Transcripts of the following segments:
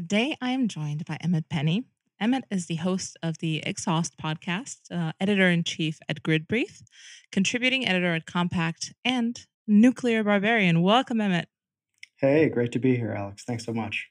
Today, I am joined by Emmet Penney. Emmet is the host of the Exhaust podcast, uh, editor in chief at Gridbrief, contributing editor at Compact, and nuclear barbarian. Welcome, Emmett. Hey, great to be here, Alex. Thanks so much.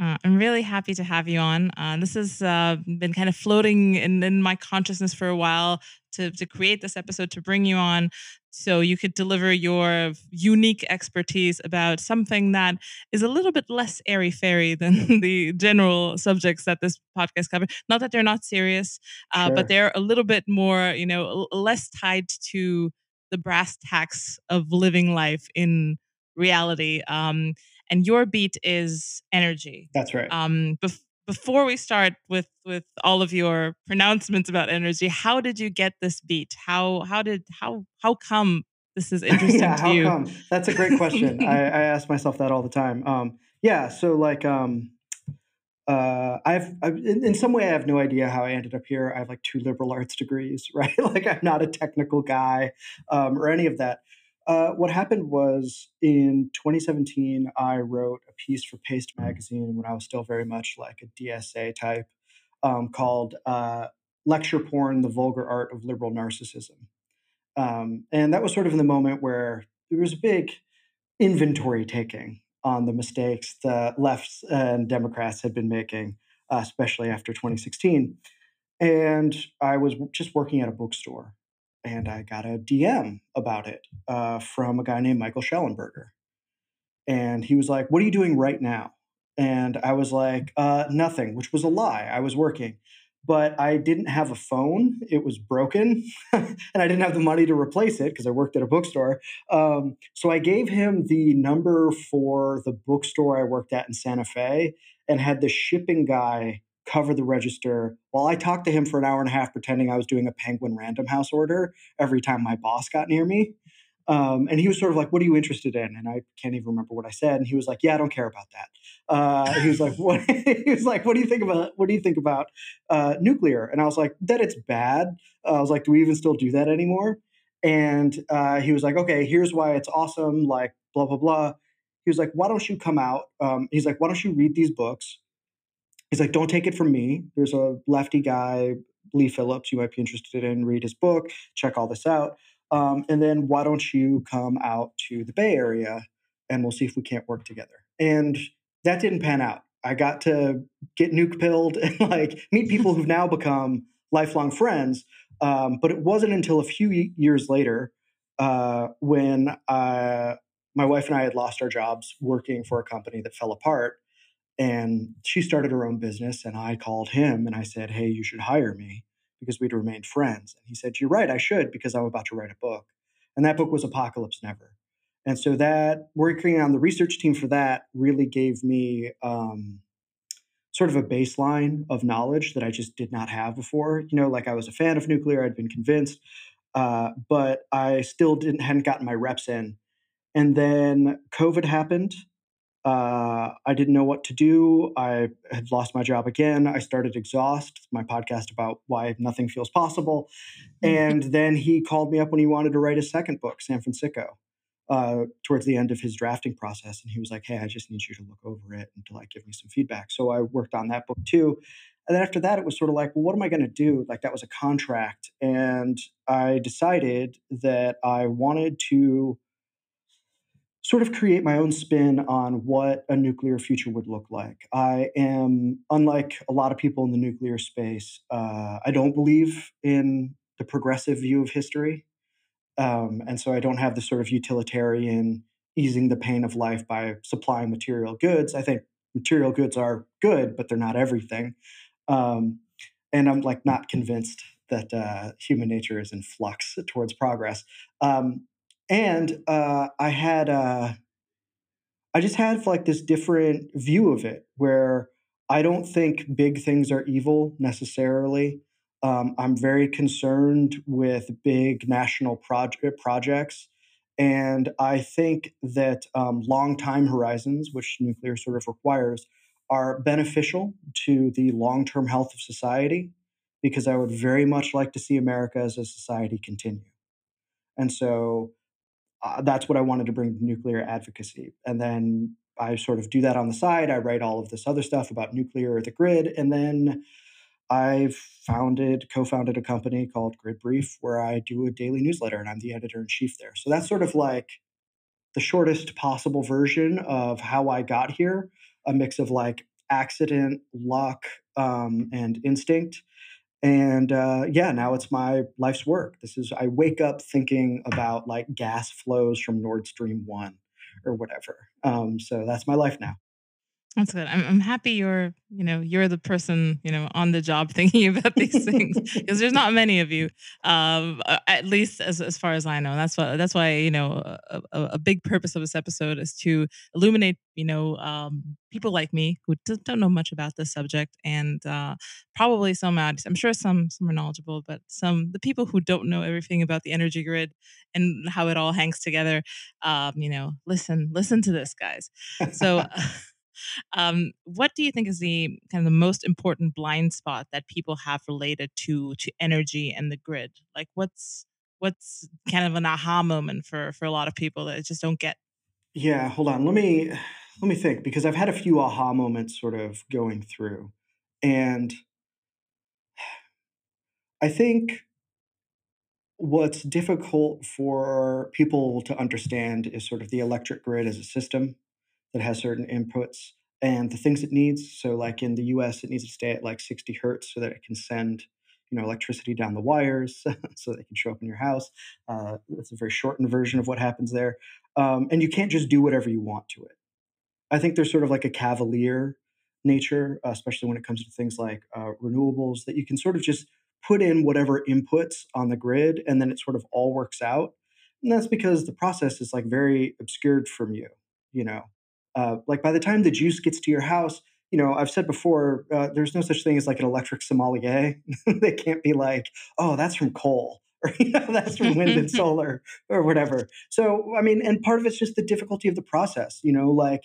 Uh, I'm really happy to have you on. Uh, this has uh, been kind of floating in, in my consciousness for a while to, to create this episode to bring you on so you could deliver your unique expertise about something that is a little bit less airy fairy than the general subjects that this podcast covers. Not that they're not serious, uh, sure. but they're a little bit more, you know, less tied to the brass tacks of living life in reality. Um, and your beat is energy. That's right. Um, bef- before we start with with all of your pronouncements about energy, how did you get this beat? How how did how how come this is interesting yeah, how you? Come? That's a great question. I, I ask myself that all the time. Um, yeah, so like um, uh, I've, I've in, in, some way I have no idea how I ended up here. I have like two liberal arts degrees, right? like I'm not a technical guy um, or any of that. Uh, what happened was in 2017, I wrote a piece for Paste Magazine when I was still very much like a DSA type um, called uh, Lecture Porn The Vulgar Art of Liberal Narcissism. Um, and that was sort of in the moment where there was a big inventory taking on the mistakes that lefts and Democrats had been making, uh, especially after 2016. And I was just working at a bookstore and I got a DM about it uh, from a guy named Michael Shellenberger. And he was like, What are you doing right now? And I was like, uh, Nothing, which was a lie. I was working, but I didn't have a phone. It was broken, and I didn't have the money to replace it because I worked at a bookstore. Um, so I gave him the number for the bookstore I worked at in Santa Fe and had the shipping guy cover the register while I talked to him for an hour and a half, pretending I was doing a Penguin Random House order every time my boss got near me. Um, and he was sort of like, "What are you interested in?" And I can't even remember what I said. And he was like, "Yeah, I don't care about that." Uh, he was like, "What?" he was like, "What do you think about? What do you think about uh, nuclear?" And I was like, "That it's bad." Uh, I was like, "Do we even still do that anymore?" And uh, he was like, "Okay, here's why it's awesome." Like blah blah blah. He was like, "Why don't you come out?" Um, he's like, "Why don't you read these books?" He's like, don't take it from me. There's a lefty guy, Leigh Phillips, you might be interested in. Read his book, check all this out. Um, and then why don't you come out to the Bay Area and we'll see if we can't work together. And that didn't pan out. I got to get nuke pilled and like meet people who've now become lifelong friends. Um, but it wasn't until a few years later uh, when uh, my wife and I had lost our jobs working for a company that fell apart and she started her own business, and I called him and I said, Hey, you should hire me because we'd remained friends. And he said, You're right, I should because I'm about to write a book. And that book was Apocalypse Never. And so that working on the research team for that really gave me um, sort of a baseline of knowledge that I just did not have before. You know, like I was a fan of nuclear, I'd been convinced, uh, but I still didn't hadn't gotten my reps in. And then COVID happened, uh, I didn't know what to do. I had lost my job again. I started Exhaust, my podcast about why nothing feels possible. And then he called me up when he wanted to write a second book, San Francisco, uh, towards the end of his drafting process. And he was like, Hey, I just need you to look over it and to like give me some feedback. So I worked on that book too. And then after that, it was sort of like, well, what am I going to do? Like that was a contract. And I decided that I wanted to sort of create my own spin on what a nuclear future would look like. I am, unlike a lot of people in the nuclear space, uh, I don't believe in the progressive view of history. Um, and so I don't have the sort of utilitarian easing the pain of life by supplying material goods. I think material goods are good, but they're not everything. Um, and I'm like not convinced that uh, human nature is in flux towards progress. Um, and uh, I had, uh, I just had like this different view of it where I don't think big things are evil necessarily. Um, I'm very concerned with big national project projects. And I think that um, long time horizons, which nuclear sort of requires, are beneficial to the long term health of society because I would very much like to see America as a society continue. And so uh, that's what I wanted to bring to nuclear advocacy. And then I sort of do that on the side. I write all of this other stuff about nuclear, the grid, and then I founded, co-founded a company called Grid Brief, where I do a daily newsletter, and I'm the editor in chief there. So that's sort of like the shortest possible version of how I got here. A mix of like accident, luck, um, and instinct. And uh, yeah, now it's my life's work. This is I wake up thinking about like gas flows from Nord Stream one or whatever. Um, so that's my life now. That's good. I'm, I'm happy you're, you know, you're the person, you know, on the job thinking about these things because there's not many of you, um, at least as, as far as I know. That's why, that's why, you know, a, a, a big purpose of this episode is to illuminate, you know, um, people like me who don't know much about this subject and uh, probably some out, I'm sure some, some are knowledgeable, but some, the people who don't know everything about the energy grid and how it all hangs together, um, you know, listen, listen to this guys. So, um, what do you think is the kind of the most important blind spot that people have related to to energy and the grid? Like, what's what's kind of an aha moment for for a lot of people that just don't get? Yeah, hold on. Let me let me think because I've had a few aha moments sort of going through, and I think what's difficult for people to understand is sort of the electric grid as a system that has certain inputs and the things it needs. So, like in the US, it needs to stay at like 60 hertz so that it can send you know electricity down the wires so they can show up in your house. Uh, it's a very shortened version of what happens there, um, and you can't just do whatever you want to it. I think there's sort of like a cavalier nature, uh, especially when it comes to things like uh, renewables, that you can sort of just put in whatever inputs on the grid, and then it sort of all works out. And that's because the process is like very obscured from you. You know, uh, like by the time the juice gets to your house, you know, I've said before, uh, there's no such thing as like an electric sommelier. they can't be like, oh, that's from coal or you know, that's from wind and solar or whatever. So, I mean, and part of it's just the difficulty of the process. You know, like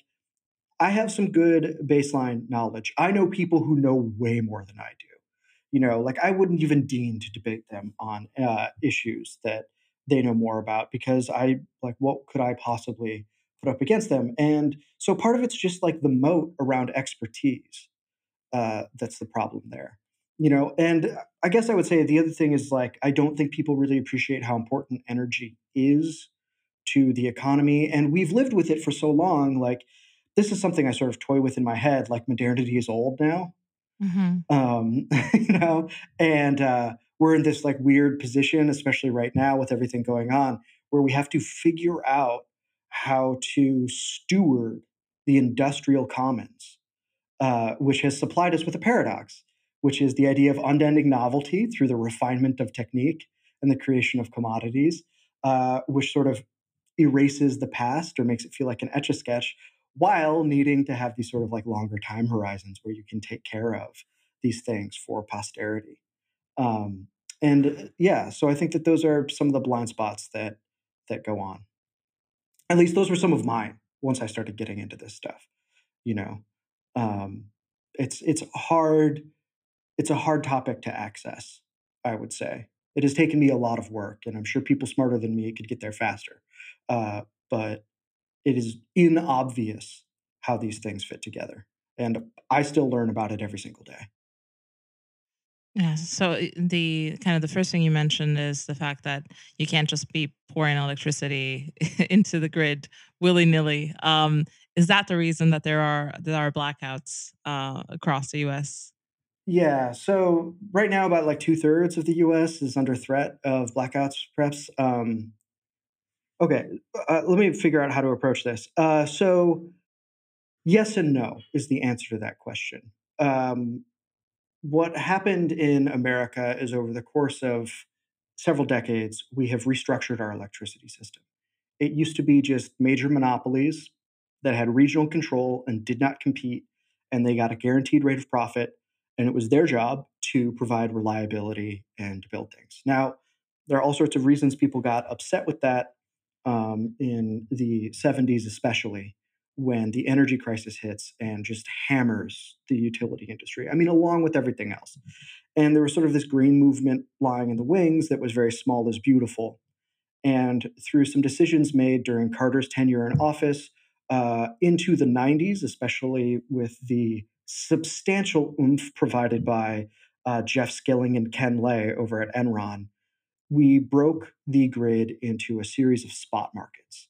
I have some good baseline knowledge. I know people who know way more than I do. You know, like I wouldn't even deign to debate them on uh, issues that they know more about because I like what could I possibly put up against them. And so part of it's just like the moat around expertise. Uh, that's the problem there. You know, and I guess I would say the other thing is like I don't think people really appreciate how important energy is to the economy. And we've lived with it for so long. Like this is something I sort of toy with in my head, like modernity is old now. Mm-hmm. Um, you know, and uh, we're in this like weird position, especially right now with everything going on, where we have to figure out how to steward the industrial commons, uh, which has supplied us with a paradox, which is the idea of unending novelty through the refinement of technique and the creation of commodities, uh, which sort of erases the past or makes it feel like an etch a sketch while needing to have these sort of like longer time horizons where you can take care of these things for posterity. Um, and uh, yeah, so I think that those are some of the blind spots that that go on at least those were some of mine once I started getting into this stuff. You know, um, it's it's hard. It's a hard topic to access. I would say it has taken me a lot of work, and I'm sure people smarter than me could get there faster. Uh, but it is inobvious how these things fit together, and I still learn about it every single day. Yeah. So the kind of the first thing you mentioned is the fact that you can't just be pouring electricity into the grid willy nilly. Um, is that the reason that there are there are blackouts uh, across the U.S.? Yeah. So right now, about like two thirds of the U.S. is under threat of blackouts. Perhaps. Um, okay. Uh, let me figure out how to approach this. Uh, so yes and no is the answer to that question. Um, what happened in America is over the course of several decades, we have restructured our electricity system. It used to be just major monopolies that had regional control and did not compete, and they got a guaranteed rate of profit, and it was their job to provide reliability and build things. Now, there are all sorts of reasons people got upset with that um, in the 70s, especially when the energy crisis hits and just hammers the utility industry. I mean, along with everything else. And there was sort of this green movement lying in the wings that was very small is beautiful. And through some decisions made during Carter's tenure in office uh, into the 90s, especially with the substantial oomph provided by uh, Jeff Skilling and Ken Lay over at Enron, we broke the grid into a series of spot markets.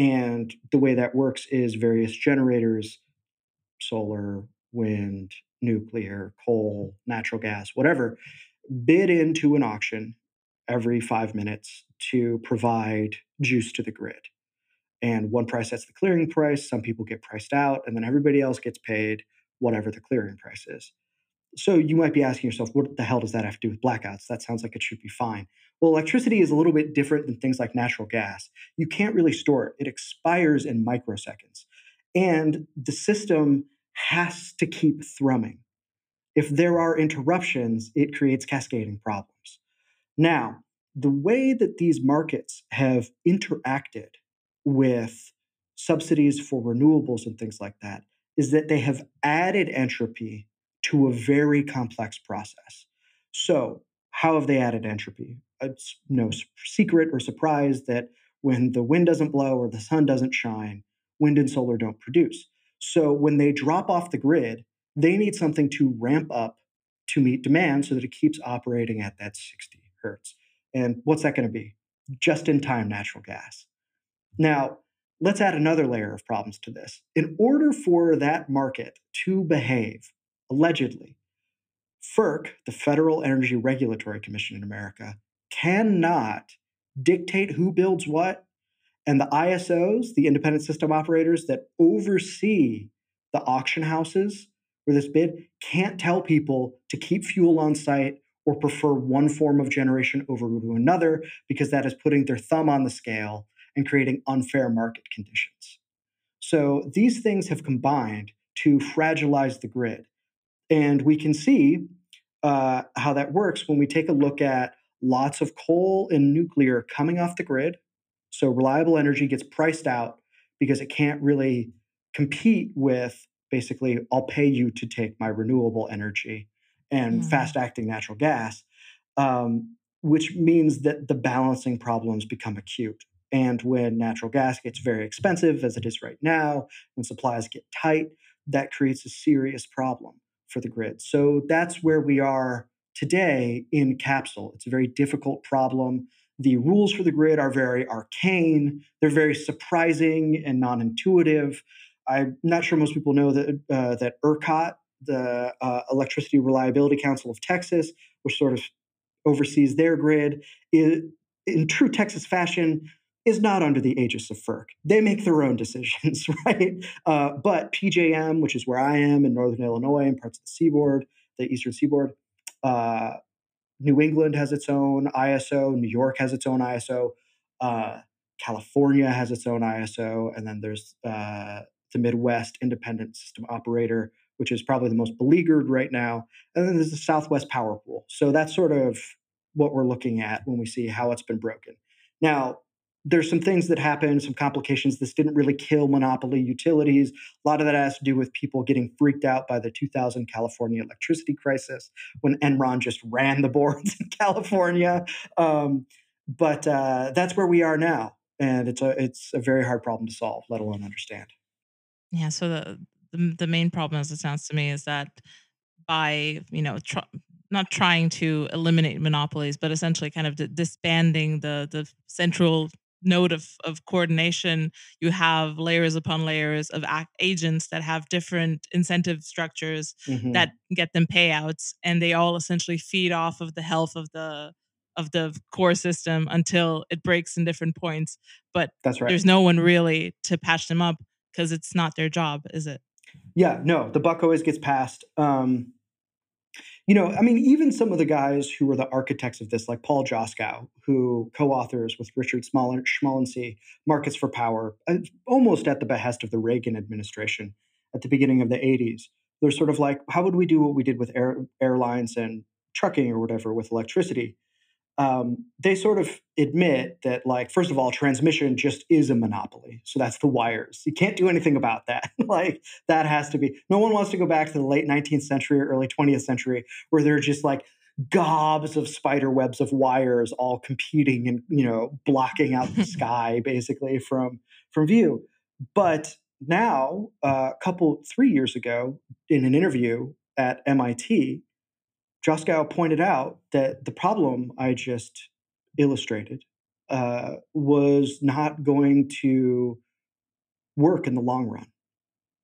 And the way that works is various generators, solar, wind, nuclear, coal, natural gas, whatever, bid into an auction every five minutes to provide juice to the grid. And one price sets the clearing price, some people get priced out, and then everybody else gets paid whatever the clearing price is. So you might be asking yourself, what the hell does that have to do with blackouts? That sounds like it should be fine. Well, electricity is a little bit different than things like natural gas. You can't really store it, it expires in microseconds. And the system has to keep thrumming. If there are interruptions, it creates cascading problems. Now, the way that these markets have interacted with subsidies for renewables and things like that is that they have added entropy to a very complex process. So, how have they added entropy? It's no secret or surprise that when the wind doesn't blow or the sun doesn't shine, wind and solar don't produce. So, when they drop off the grid, they need something to ramp up to meet demand so that it keeps operating at that 60 hertz. And what's that going to be? Just in time natural gas. Now, let's add another layer of problems to this. In order for that market to behave, allegedly, FERC, the Federal Energy Regulatory Commission in America, cannot dictate who builds what. And the ISOs, the independent system operators that oversee the auction houses for this bid, can't tell people to keep fuel on site or prefer one form of generation over to another because that is putting their thumb on the scale and creating unfair market conditions. So these things have combined to fragilize the grid. And we can see uh, how that works when we take a look at lots of coal and nuclear coming off the grid. So reliable energy gets priced out because it can't really compete with basically, I'll pay you to take my renewable energy and mm. fast acting natural gas, um, which means that the balancing problems become acute. And when natural gas gets very expensive, as it is right now, when supplies get tight, that creates a serious problem for the grid. So that's where we are today in Capsule. It's a very difficult problem. The rules for the grid are very arcane, they're very surprising and non intuitive. I'm not sure most people know that, uh, that ERCOT, the uh, Electricity Reliability Council of Texas, which sort of oversees their grid, is, in true Texas fashion, is not under the aegis of FERC. They make their own decisions, right? Uh, but PJM, which is where I am in Northern Illinois and parts of the seaboard, the Eastern seaboard, uh, New England has its own ISO, New York has its own ISO, uh, California has its own ISO, and then there's uh, the Midwest Independent System Operator, which is probably the most beleaguered right now. And then there's the Southwest Power Pool. So that's sort of what we're looking at when we see how it's been broken. Now, there's some things that happen, some complications. This didn't really kill monopoly utilities. A lot of that has to do with people getting freaked out by the 2000 California electricity crisis when Enron just ran the boards in California. Um, but uh, that's where we are now, and it's a it's a very hard problem to solve, let alone understand. Yeah. So the the, the main problem, as it sounds to me, is that by you know tr- not trying to eliminate monopolies, but essentially kind of d- disbanding the the central node of, of coordination, you have layers upon layers of act- agents that have different incentive structures mm-hmm. that get them payouts, and they all essentially feed off of the health of the of the core system until it breaks in different points. But that's right. There's no one really to patch them up because it's not their job, is it? Yeah, no, the buck always gets passed. Um, you know, I mean, even some of the guys who were the architects of this, like Paul Joskow, who co-authors with Richard Schmalensee Markets for Power, uh, almost at the behest of the Reagan administration at the beginning of the 80s. They're sort of like, how would we do what we did with air, airlines and trucking or whatever with electricity? Um, they sort of admit that, like, first of all, transmission just is a monopoly. So that's the wires. You can't do anything about that. like, that has to be. No one wants to go back to the late 19th century or early 20th century where they're just like gobs of spider webs of wires all competing and you know blocking out the sky basically from from view. But now, uh, a couple three years ago, in an interview at MIT, Joskow pointed out that the problem I just illustrated uh, was not going to work in the long run.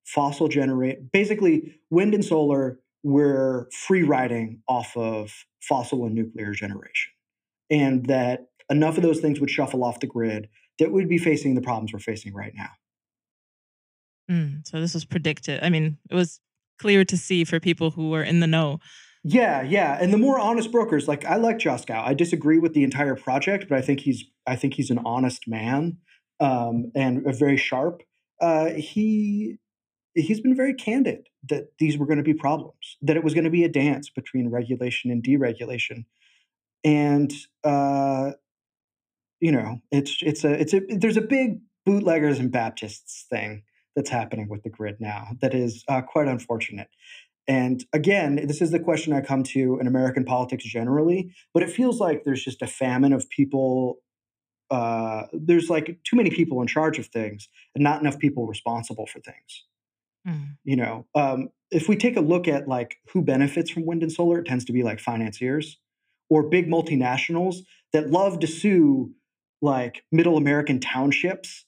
Fossil generate basically wind and solar were free riding off of fossil and nuclear generation, and that enough of those things would shuffle off the grid that we'd be facing the problems we're facing right now. Mm, so this was predicted. I mean, it was clear to see for people who were in the know yeah, yeah, and the more honest brokers, like I like Joskow. I disagree with the entire project, but I think he's I think he's an honest man um, and very sharp. Uh, he he's been very candid that these were going to be problems, that it was going to be a dance between regulation and deregulation, and uh, you know, it's it's a it's a there's a big bootleggers and Baptists thing that's happening with the grid now that is uh, quite unfortunate. And again, this is the question I come to in American politics generally, but it feels like there's just a famine of people. Uh, there's like too many people in charge of things and not enough people responsible for things. Mm. You know, um, if we take a look at like who benefits from wind and solar, it tends to be like financiers or big multinationals that love to sue like middle American townships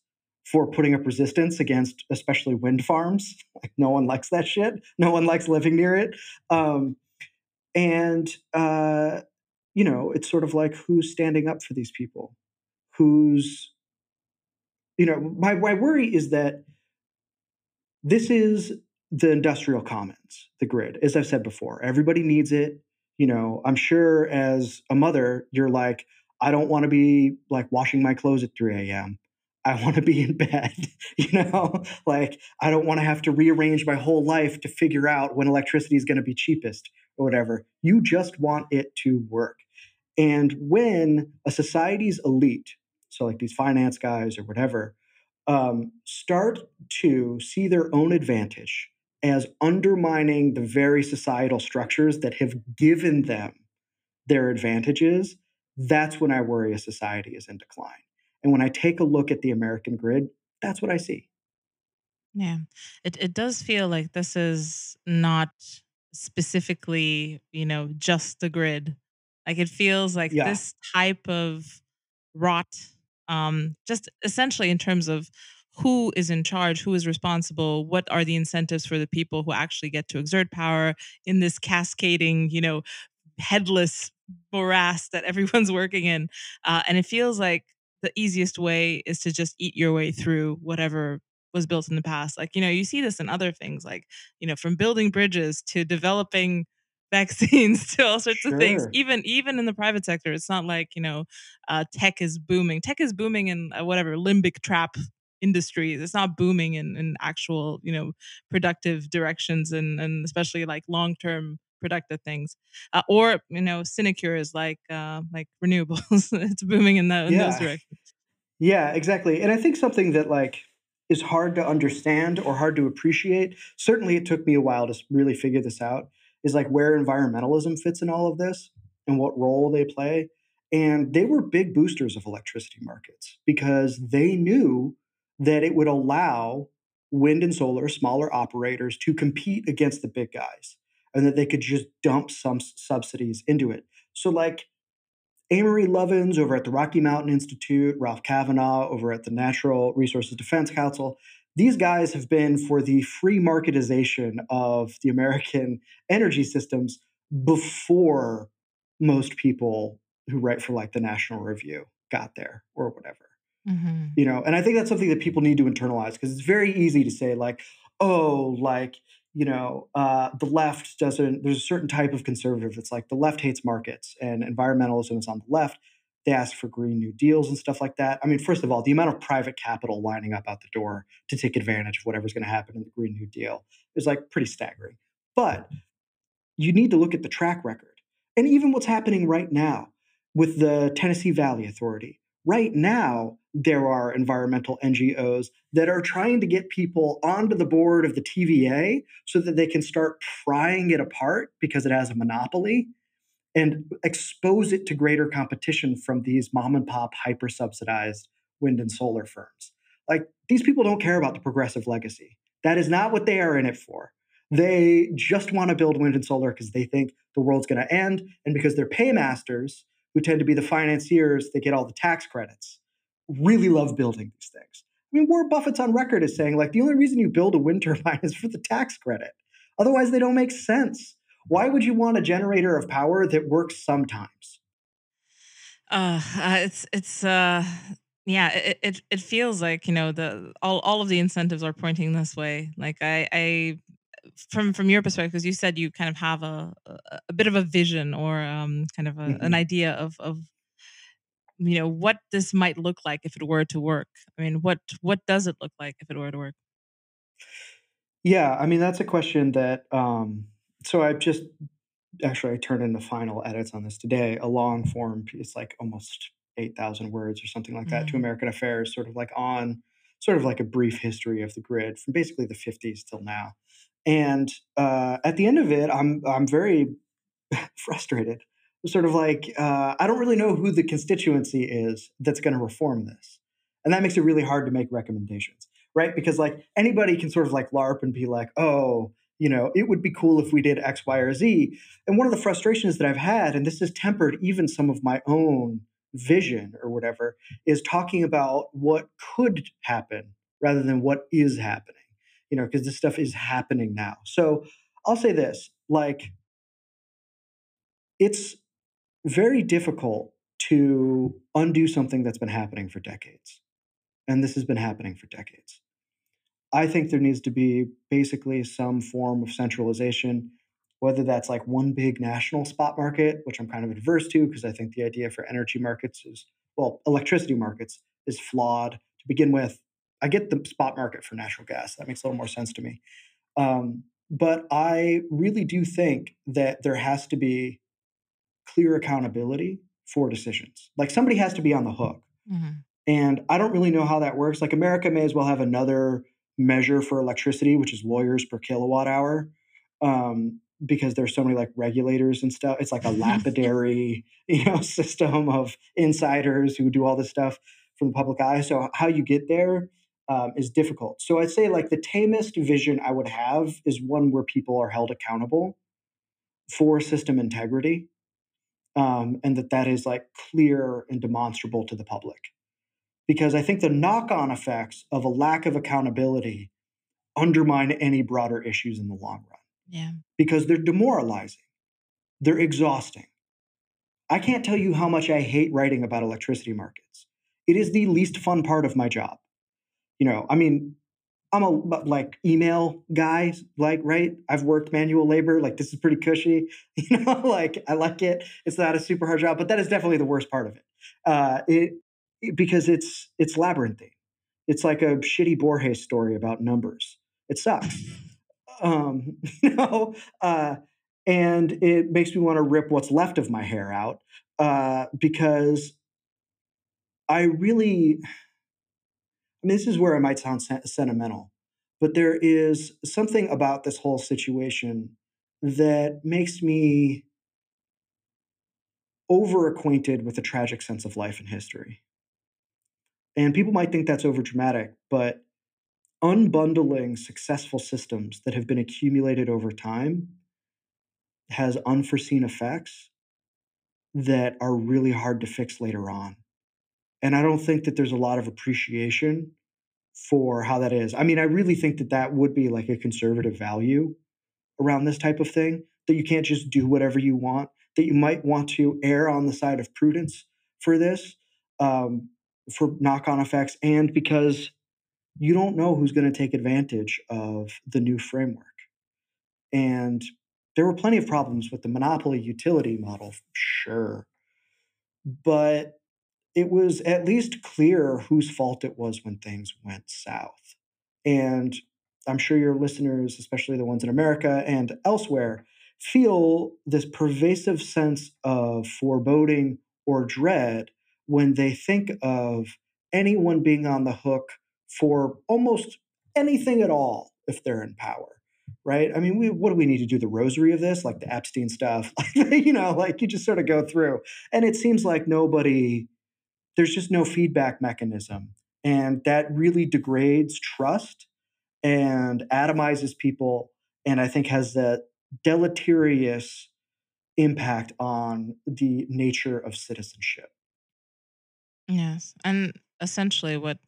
for putting up resistance against especially wind farms. Like no one likes that shit. No one likes living near it. Um, and uh, you know, it's sort of like who's standing up for these people? Who's you know, my my worry is that this is the industrial commons, the grid. As I've said before, everybody needs it. You know, I'm sure as a mother, you're like, I don't want to be like washing my clothes at 3 a.m. I want to be in bed, you know? Like I don't want to have to rearrange my whole life to figure out when electricity is going to be cheapest or whatever. You just want it to work. And when a society's elite, so like these finance guys or whatever, um, start to see their own advantage as undermining the very societal structures that have given them their advantages, that's when I worry a society is in decline. And when I take a look at the American grid, that's what I see. Yeah. It it does feel like this is not specifically, you know, just the grid. Like it feels like yeah. this type of rot um just essentially in terms of who is in charge, who is responsible, what are the incentives for the people who actually get to exert power in this cascading, you know, headless morass that everyone's working in. Uh, and it feels like the easiest way is to just eat your way through whatever was built in the past. Like, you know, you see this in other things, like, you know, from building bridges to developing vaccines to all sorts sure. of things. Even even in the private sector, it's not like you know, uh, tech is booming. Tech is booming in uh, whatever limbic trap industry. It's not booming in, in actual you know productive directions and and especially like long term productive things, uh, or you know, sinecures like uh, like renewables. it's booming in, the, in yeah. those directions. Yeah, exactly. And I think something that like is hard to understand or hard to appreciate. Certainly, it took me a while to really figure this out. Is like where environmentalism fits in all of this and what role they play. And they were big boosters of electricity markets because they knew that it would allow wind and solar, smaller operators, to compete against the big guys and that they could just dump some subsidies into it. So, like Amory Lovins over at the Rocky Mountain Institute, Ralph Cavanagh over at the Natural Resources Defense Council, these guys have been for the free marketization of the American energy systems before most people who write for like the National Review got there or whatever. Mm-hmm. You know, and I think that's something that people need to internalize because it's very easy to say, like, oh, like you know, uh, the left doesn't, there's a certain type of conservative that's like the left hates markets and environmentalism is on the left. They ask for Green New Deals and stuff like that. I mean, first of all, the amount of private capital lining up out the door to take advantage of whatever's going to happen in the Green New Deal is like pretty staggering. But you need to look at the track record. And even what's happening right now with the Tennessee Valley Authority. Right now, there are environmental NGOs that are trying to get people onto the board of the TVA so that they can start prying it apart because it has a monopoly and expose it to greater competition from these mom and pop hyper subsidized wind and solar firms. Like these people don't care about the progressive legacy. That is not what they are in it for. They just want to build wind and solar because they think the world's going to end and because they're paymasters who tend to be the financiers that get all the tax credits really love building these things. I mean, Warren Buffett's on record as saying, like, the only reason you build a wind turbine is for the tax credit. Otherwise, they don't make sense. Why would you want a generator of power that works sometimes? Uh, it's it's uh yeah, it, it it feels like you know the all all of the incentives are pointing this way. Like I I from from your perspective, because you said you kind of have a, a, bit of a vision or um kind of a, mm-hmm. an idea of of you know what this might look like if it were to work. I mean, what what does it look like if it were to work? Yeah, I mean that's a question that um so I've just actually I turned in the final edits on this today, a long form piece, like almost eight thousand words or something like that, mm-hmm. to American Affairs, sort of like on sort of like a brief history of the grid from basically the 50s till now. And uh, at the end of it, I'm I'm very frustrated. Sort of like uh, I don't really know who the constituency is that's going to reform this, and that makes it really hard to make recommendations, right? Because like anybody can sort of like LARP and be like, oh, you know, it would be cool if we did X, Y, or Z. And one of the frustrations that I've had, and this has tempered even some of my own vision or whatever, is talking about what could happen rather than what is happening, you know, because this stuff is happening now. So I'll say this like, it's very difficult to undo something that's been happening for decades. And this has been happening for decades. I think there needs to be basically some form of centralization, whether that's like one big national spot market, which I'm kind of adverse to because I think the idea for energy markets is, well, electricity markets is flawed to begin with. I get the spot market for natural gas. That makes a little more sense to me. Um, but I really do think that there has to be clear accountability for decisions. Like somebody has to be on the hook. Mm-hmm. And I don't really know how that works. Like America may as well have another measure for electricity, which is lawyers per kilowatt hour, um, because there's so many like regulators and stuff. It's like a lapidary, you know, system of insiders who do all this stuff from the public eye. So how you get there um, is difficult. So I'd say like the tamest vision I would have is one where people are held accountable for system integrity, um, and that that is like clear and demonstrable to the public because I think the knock on effects of a lack of accountability undermine any broader issues in the long run. Yeah. Because they're demoralizing, they're exhausting. I can't tell you how much I hate writing about electricity markets. It is the least fun part of my job. You know, I mean, I'm a like email guy, like right. I've worked manual labor, like this is pretty cushy. You know, like I like it. It's not a super hard job, but that is definitely the worst part of it. Uh, it because it's it's labyrinthine. It's like a shitty Borges story about numbers. It sucks. Um, you know, uh, and it makes me want to rip what's left of my hair out uh, because I really. I mean, this is where I might sound sentimental, but there is something about this whole situation that makes me over acquainted with the tragic sense of life and history. And people might think that's over dramatic, but unbundling successful systems that have been accumulated over time has unforeseen effects that are really hard to fix later on. And I don't think that there's a lot of appreciation for how that is. I mean, I really think that that would be like a conservative value around this type of thing that you can't just do whatever you want, that you might want to err on the side of prudence for this. Um, for knock on effects and because you don't know who's going to take advantage of the new framework. And there were plenty of problems with the monopoly utility model, sure. But it was at least clear whose fault it was when things went south. And I'm sure your listeners, especially the ones in America and elsewhere, feel this pervasive sense of foreboding or dread when they think of anyone being on the hook for almost anything at all if they're in power right? I mean we what do we need to do the rosary of this like the epstein stuff? You know like you just sort of go through. And it seems like nobody there's just no feedback mechanism and that really degrades trust and atomizes people and i think has that deleterious impact on the nature of citizenship Yes. And essentially, what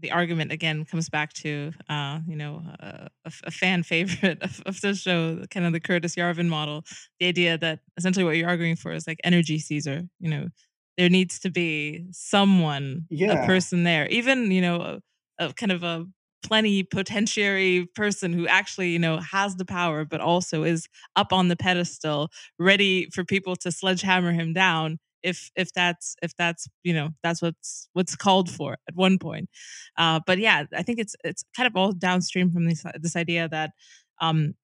the argument again comes back to, uh, you know, uh, a, a, fan favorite of, of the show, kind of the Curtis Yarvin model, the idea that essentially what you're arguing for is like energy Caesar. You know, there needs to be someone, yeah. a person there, even, you know, a, a kind of a plenipotentiary person who actually you know has the power but also is up on the pedestal ready for people to sledgehammer him down if if that's if that's you know that's what's what's called for at one point uh but yeah i think it's it's kind of all downstream from this this idea that um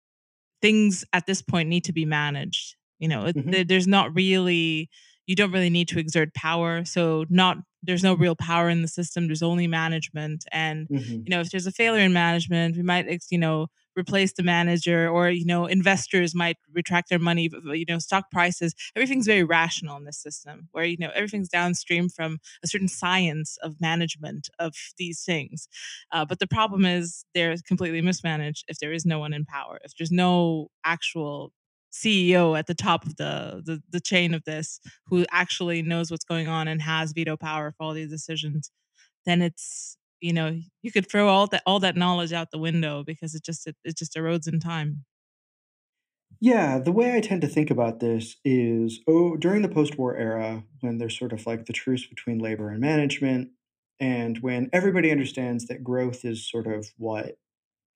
things at this point need to be managed you know mm-hmm. there's not really you don't really need to exert power so not there's no real power in the system there's only management and mm-hmm. you know if there's a failure in management we might you know replace the manager or you know investors might retract their money you know stock prices everything's very rational in this system where you know everything's downstream from a certain science of management of these things uh, but the problem is they're completely mismanaged if there is no one in power if there's no actual CEO at the top of the, the the chain of this who actually knows what's going on and has veto power for all these decisions then it's you know you could throw all that all that knowledge out the window because it just it, it just erodes in time. Yeah the way i tend to think about this is oh during the post-war era when there's sort of like the truce between labor and management and when everybody understands that growth is sort of what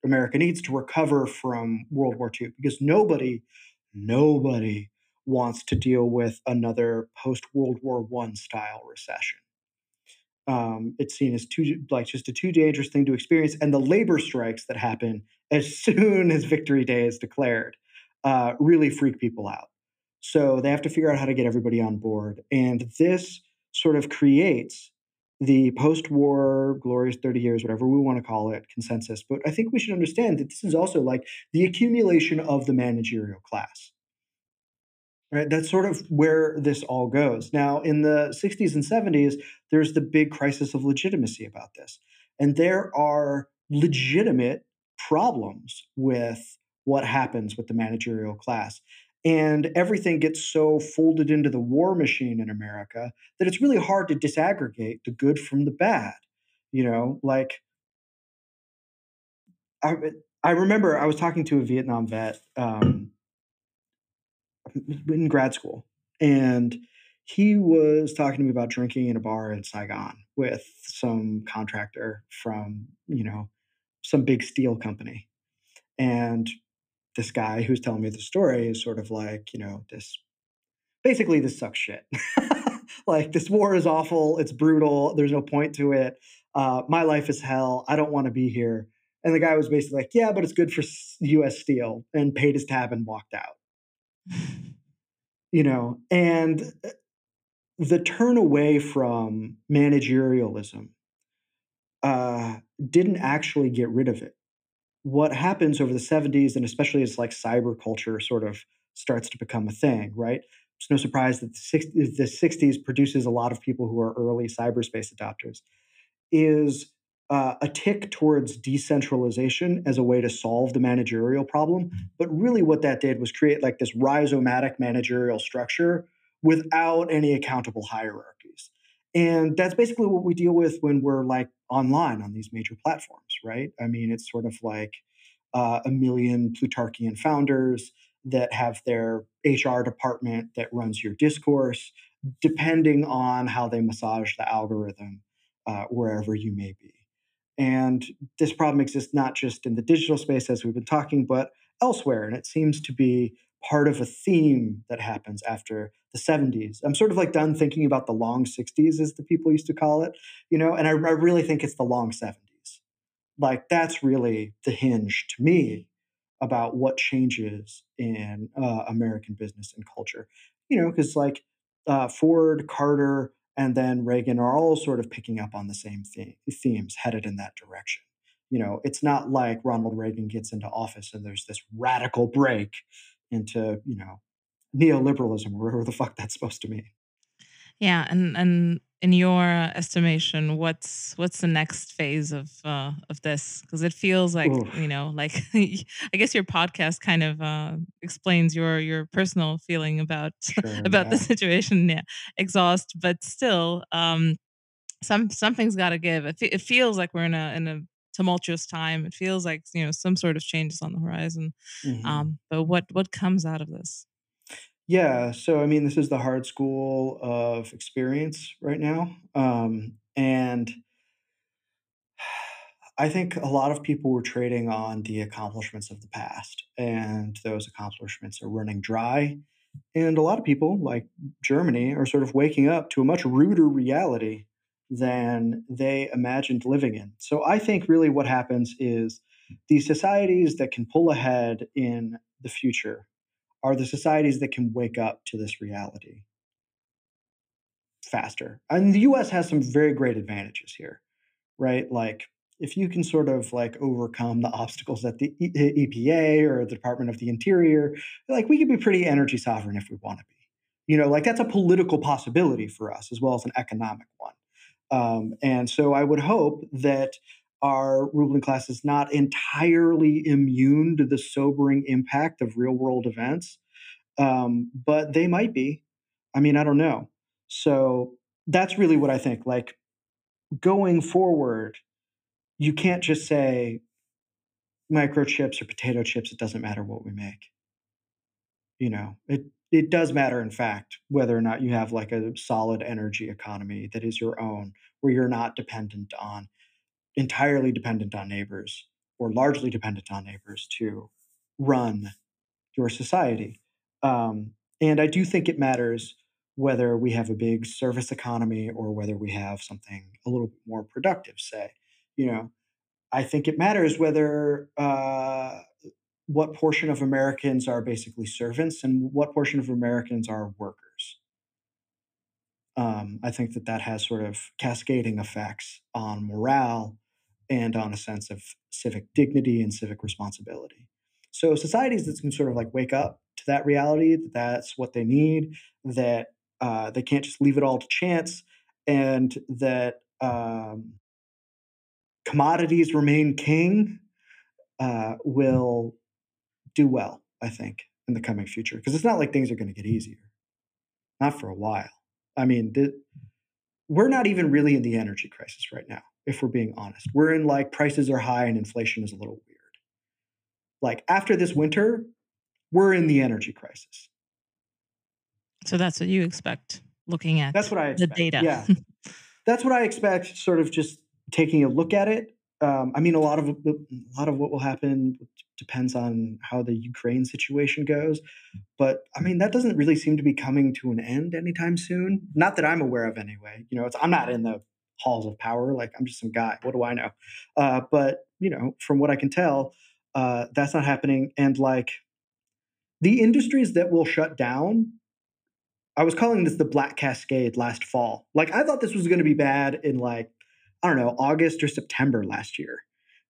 america needs to recover from world war ii because nobody nobody wants to deal with another post world war one style recession um, it's seen as too like just a too dangerous thing to experience. And the labor strikes that happen as soon as Victory Day is declared uh, really freak people out. So they have to figure out how to get everybody on board. And this sort of creates the post-war glorious 30 years whatever we want to call it consensus but i think we should understand that this is also like the accumulation of the managerial class. Right? That's sort of where this all goes. Now in the 60s and 70s there's the big crisis of legitimacy about this and there are legitimate problems with what happens with the managerial class and everything gets so folded into the war machine in america that it's really hard to disaggregate the good from the bad you know like i, I remember i was talking to a vietnam vet um, in grad school, and he was talking to me about drinking in a bar in Saigon with some contractor from you know some big steel company, and this guy who's telling me the story is sort of like you know this basically this sucks shit. like this war is awful, it's brutal, there's no point to it. Uh, my life is hell. I don't want to be here. And the guy was basically like, yeah, but it's good for U.S. Steel, and paid his tab and walked out you know, and uh, the turn away from managerialism uh, didn't actually get rid of it. What happens over the 70s, and especially as like cyber culture sort of starts to become a thing, right? It's no surprise that the 60s, the 60s produces a lot of people who are early cyberspace adopters, is uh, a tick towards decentralization as a way to solve the managerial problem. But really, what that did was create like this rhizomatic managerial structure without any accountable hierarchies. And that's basically what we deal with when we're like online on these major platforms, right? I mean, it's sort of like uh, a million Plutarchian founders that have their HR department that runs your discourse, depending on how they massage the algorithm uh, wherever you may be. And this problem exists not just in the digital space, as we've been talking, but elsewhere. And it seems to be part of a theme that happens after the 70s. I'm sort of like done thinking about the long 60s, as the people used to call it, you know, and I, I really think it's the long 70s. Like that's really the hinge to me about what changes in uh, American business and culture. You know, because like uh, Ford, Carter, and then Reagan are all sort of picking up on the same theme, themes headed in that direction. You know, it's not like Ronald Reagan gets into office and there's this radical break into, you know, neoliberalism or whatever the fuck that's supposed to mean. Yeah, and and in your estimation, what's what's the next phase of uh, of this? Because it feels like Oof. you know, like I guess your podcast kind of uh, explains your your personal feeling about Sure, about the situation. Yeah, exhaust, but still, um, some something's got to give. It, it feels like we're in a in a tumultuous time. It feels like you know some sort of change is on the horizon. Mhm. Um, but what what comes out of this? Yeah, so I mean, this is the hard school of experience right now. Um, and I think a lot of people were trading on the accomplishments of the past, and those accomplishments are running dry. And a lot of people, like Germany, are sort of waking up to a much ruder reality than they imagined living in. So I think really what happens is the societies that can pull ahead in the future are the societies that can wake up to this reality faster. And the US has some very great advantages here, right? Like if you can sort of like overcome the obstacles at the E- EPA or the Department of the Interior, like we could be pretty energy sovereign if we want to be. You know, like that's a political possibility for us as well as an economic one. Um, and so I would hope that our ruling class is not entirely immune to the sobering impact of real world events um, but they might be. I mean, I don't know. So that's really what I think. Like going forward, you can't just say microchips or potato chips. It doesn't matter what we make. You know, it it does matter, in fact, whether or not you have like a solid energy economy that is your own, where you're not dependent on entirely dependent on neighbors or largely dependent on neighbors to run your society. Um, and I do think it matters whether we have a big service economy or whether we have something a little more productive, say. You know, I think it matters whether uh, what portion of Americans are basically servants and what portion of Americans are workers. Um, I think that that has sort of cascading effects on morale and on a sense of civic dignity and civic responsibility. So societies that can sort of like wake up to that reality that that's what they need, that uh, they can't just leave it all to chance, and that um, commodities remain king uh, will do well, I think, in the coming future. Because it's not like things are going to get easier, not for a while. I mean, the, we're not even really in the energy crisis right now, if we're being honest. We're in like prices are high and inflation is a little weird. Like after this winter, we're in the energy crisis. So that's what you expect looking at That's what I expect. the data. Yeah. That's what I expect, sort of just taking a look at it. Um, I mean, a lot of a lot of what will happen depends on how the Ukraine situation goes. But I mean, that doesn't really seem to be coming to an end anytime soon. Not that I'm aware of, anyway. You know, it's I'm not in the halls of power. Like I'm just some guy. What do I know? Uh, but you know, from what I can tell, uh, that's not happening. And like the industries that will shut down I was calling this the Black Cascade last fall. Like I thought this was going to be bad in like I don't know August or September last year,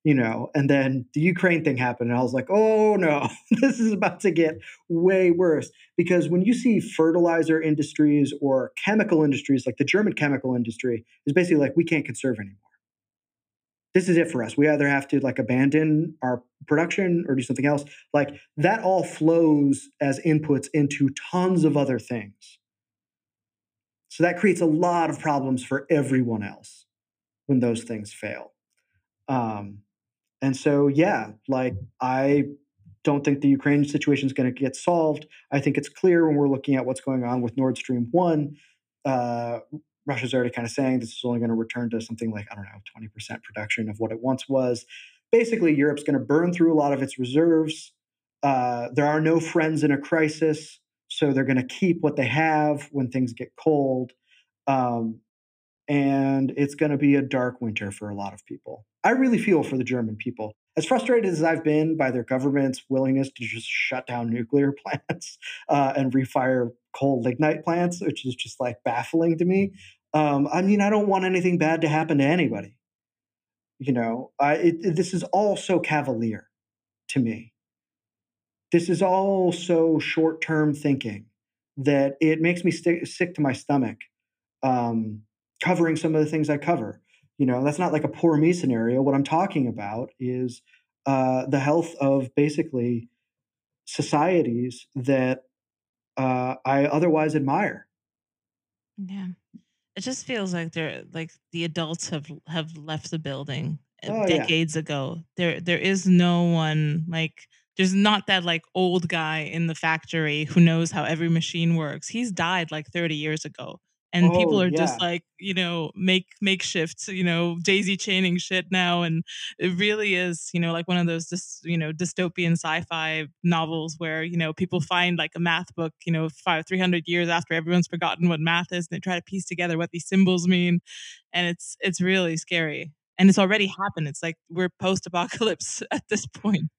you know. And then the Ukraine thing happened, and I was like, oh no, this is about to get way worse. Because when you see fertilizer industries or chemical industries, like the German chemical industry, is basically like we can't conserve anymore. This is it for us. We either have to like abandon our production or do something else. Like that all flows as inputs into tons of other things. So that creates a lot of problems for everyone else when those things fail. Um, and so, yeah, like I don't think the Ukraine situation is going to get solved. I think it's clear when we're looking at what's going on with Nord Stream 1. Uh, Russia's already kind of saying this is only going to return to something like, I don't know, 20% production of what it once was. Basically, Europe's going to burn through a lot of its reserves Uh, there are no friends in a crisis, so they're going to keep what they have when things get cold. Um, and it's going to be a dark winter for a lot of people. I really feel for the German people. As frustrated as I've been by their government's willingness to just shut down nuclear plants uh, and refire coal lignite plants, which is just like baffling to me. Um, I mean, I don't want anything bad to happen to anybody. You know, I, it, this is all so cavalier to me. This is all so short term thinking that it makes me st- sick to my stomach. Um, covering some of the things I cover. You know, that's not like a poor me scenario. What I'm talking about is uh, the health of basically societies that uh, I otherwise admire. Yeah, it just feels like they're like the adults have have left the building uh, oh, decades yeah. ago. There there is no one like there's not that like old guy in the factory who knows how every machine works. He's died like 30 years ago and oh, people are yeah. just like you know make makeshifts you know daisy chaining shit now and it really is you know like one of those just you know dystopian sci-fi novels where you know people find like a math book you know five 300 years after everyone's forgotten what math is and they try to piece together what these symbols mean and it's it's really scary and it's already happened it's like we're post-apocalypse at this point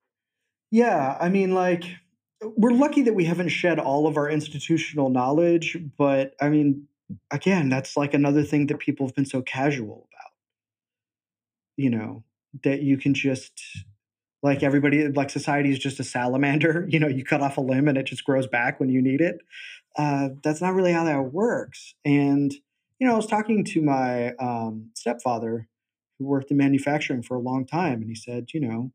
yeah i mean like we're lucky that we haven't shed all of our institutional knowledge but i mean again, that's like another thing that people have been so casual about. You know, that you can just like everybody like society is just a salamander you know you cut off a limb and it just grows back when you need it uh, that's not really how that works and you know i was talking to my um, stepfather who worked in manufacturing for a long time and he said you know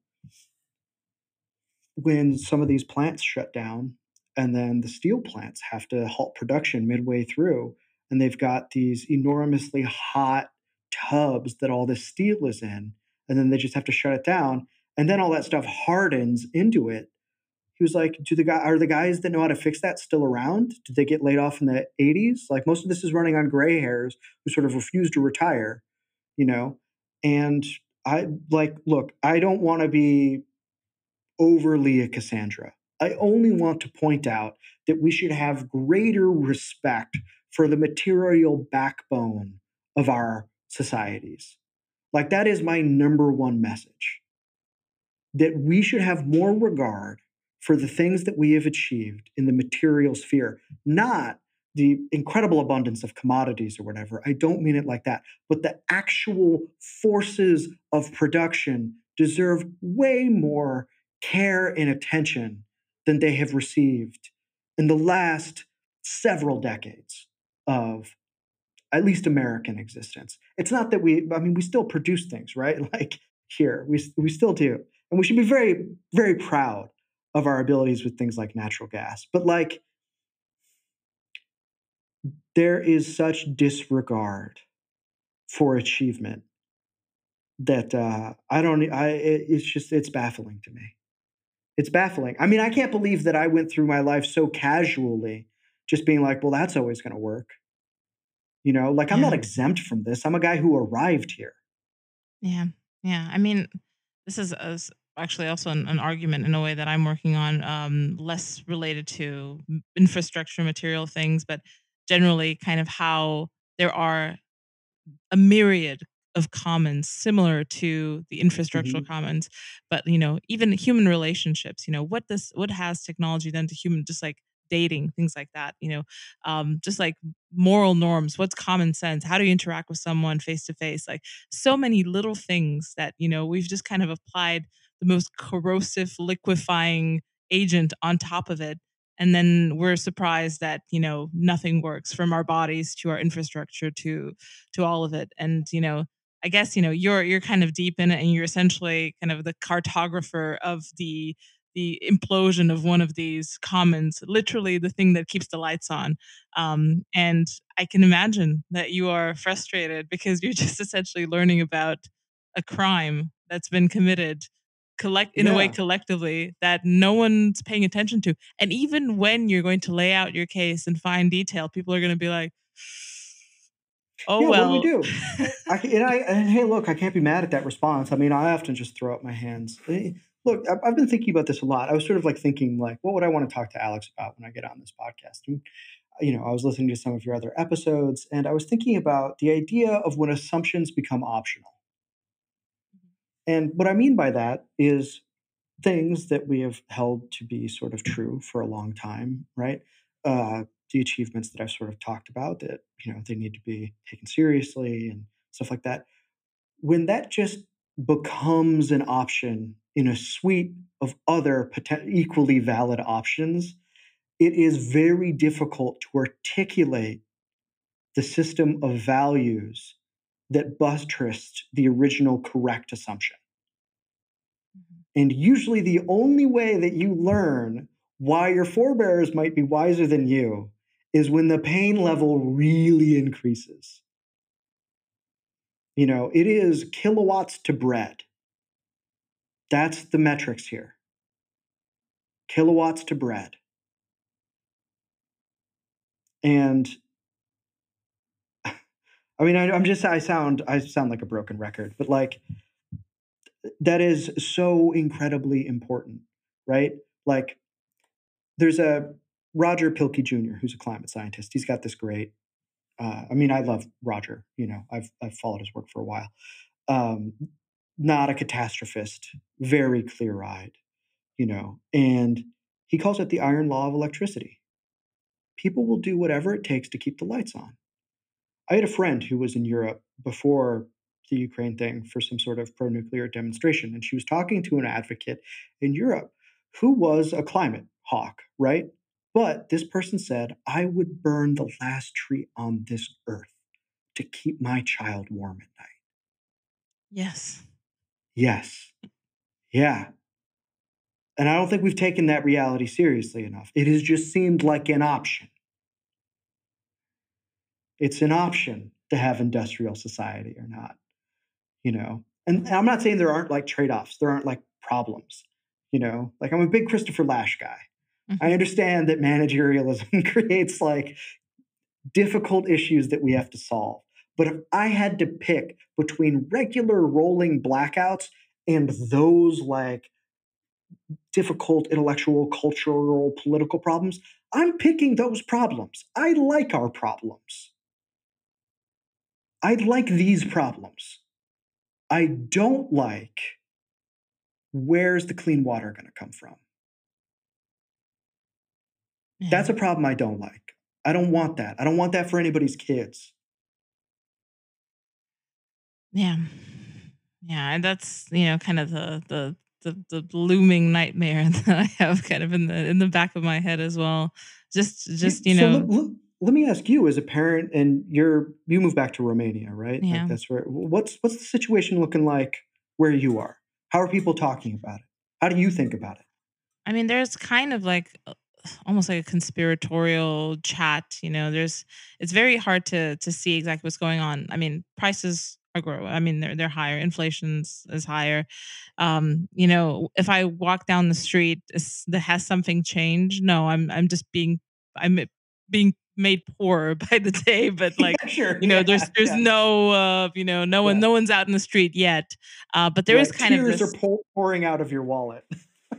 when some of these plants shut down and then the steel plants have to halt production midway through and they've got these enormously hot tubs that all this steel is in, and then they just have to shut it down, and then all that stuff hardens into it. He was like, "Do the guy are the guys that know how to fix that still around? Did they get laid off in the '80s? Like most of this is running on gray hairs who sort of refuse to retire, you know." And I like, look, I don't want to be overly a Cassandra. I only want to point out that we should have greater respect for the material backbone of our societies. Like, that is my number one message that we should have more regard for the things that we have achieved in the material sphere, not the incredible abundance of commodities or whatever. I don't mean it like that, but the actual forces of production deserve way more care and attention than they have received in the last several decades of at least American existence. It's not that we, I mean, we still produce things, right? Like here, we, we still do. And we should be very, very proud of our abilities with things like natural gas. But like, there is such disregard for achievement that uh, I don't, I, it's just, it's baffling to me. It's baffling. I mean, I can't believe that I went through my life so casually just being like, well, that's always going to work. You know, like I'm not exempt from this. I'm a guy who arrived here. Yeah. Yeah. I mean, this is a, actually also an, an, argument in a way that I'm working on, um, less related to infrastructure material things, but generally kind of how there are a myriad of commons similar to the infrastructural mm-hmm. commons but you know even human relationships you know what this what has technology done to human just like dating things like that you know um, just like moral norms what's common sense how do you interact with someone face to face like so many little things that you know we've just kind of applied the most corrosive liquefying agent on top of it and then we're surprised that you know nothing works from our bodies to our infrastructure to to all of it and you know i guess you know you're you're kind of deep in it and you're essentially kind of the cartographer of the the implosion of one of these commons, literally the thing that keeps the lights on. Um, and I can imagine that you are frustrated because you're just essentially learning about a crime that's been committed collect in yeah. a way collectively that no one's paying attention to. And even when you're going to lay out your case and find detail, people are going to be like, Oh yeah, well, what do we do? I, and I and hey, look, I can't be mad at that response. I mean, I often just throw up my hands. Look, I've been thinking about this a lot. I was sort of like thinking, like, what would I want to talk to Alex about when I get on this podcast? And, you know, I was listening to some of your other episodes, and I was thinking about the idea of when assumptions become optional. And what I mean by that is things that we have held to be sort of true for a long time, right? Uh, the achievements that I've sort of talked about that, you know, they need to be taken seriously and stuff like that. When that just becomes an option in a suite of other equally valid options, it is very difficult to articulate the system of values that buttressed the original correct assumption. Mm-hmm. And usually, the only way that you learn why your forebears might be wiser than you is when the pain level really increases. You know, it is kilowatts to bread. That's the metrics here. Kilowatts to bread. And I mean, I, am just I sound I sound like a broken record, but like that is so incredibly important, right? Like there's a Roger Pielke Jr. who's a climate scientist. He's got this great. Uh, I mean, I love Roger. You know, I've I've followed his work for a while. Um, not a catastrophist, very clear eyed, you know, and he calls it the iron law of electricity. People will do whatever it takes to keep the lights on. I had a friend who was in Europe before the Ukraine thing for some sort of pro nuclear demonstration, and she was talking to an advocate in Europe who was a climate hawk, right? But this person said, I would burn the last tree on this earth to keep my child warm at night. Yes. Yes. Yeah. And I don't think we've taken that reality seriously enough. It has just seemed like an option. It's an option to have industrial society or not, you know. And I'm not saying there aren't like trade offs, there aren't like problems, you know. Like I'm a big Christopher Lasch guy. Mm-hmm. I understand that managerialism creates like difficult issues that we have to solve. But if I had to pick between regular rolling blackouts and those like difficult intellectual, cultural, political problems, I'm picking those problems. I like our problems. I like these problems. I don't like where's the clean water going to come from? Yeah. That's a problem I don't like. I don't want that. I don't want that for anybody's kids. Yeah. Yeah, and that's, you know, kind of the the the, the looming nightmare that I have kind of in the in the back of my head as well. Just just, you so know, let, let, me ask you as a parent and you're you move back to Romania, right? Yeah. Like that's where what's what's the situation looking like where you are? How are people talking about it? How do you think about it? I mean, there's kind of like uh, almost like a conspiratorial chat you know there's it's very hard to to see exactly what's going on i mean prices are growing i mean they're they're higher inflation's is higher. Um you know if i walk down the street that has something changed? No i'm i'm just being i'm being made poorer by the day but like yeah, sure. you know there's there's yeah. no uh you know no one no one's out in the street yet. Uh but there is kind tears of tears are pouring out of your wallet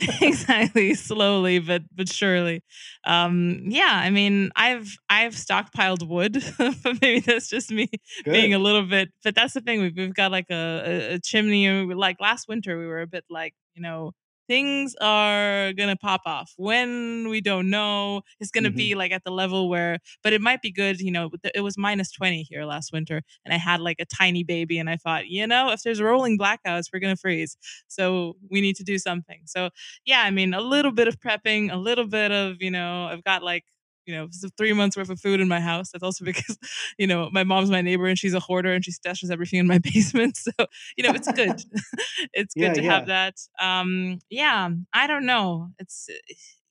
exactly slowly but but surely um yeah i mean i've i've stockpiled wood but maybe that's just me Good. being a little bit but that's the thing we've, we've got like a, a, a chimney like last winter we were a bit like you know things are gonna pop off when we don't know it's gonna mm-hmm. be like at the level where but it might be good you know it was minus 20 here last winter and i had like a tiny baby and i thought you know if there's rolling blackouts we're gonna freeze so we need to do something so yeah i mean a little bit of prepping a little bit of you know i've got like you know three months worth of food in my house. That's also because you know my mom's my neighbor and she's a hoarder and she stashes everything in my basement. So you know it's good. it's good yeah, to yeah. have that. Um, yeah, I don't know. It's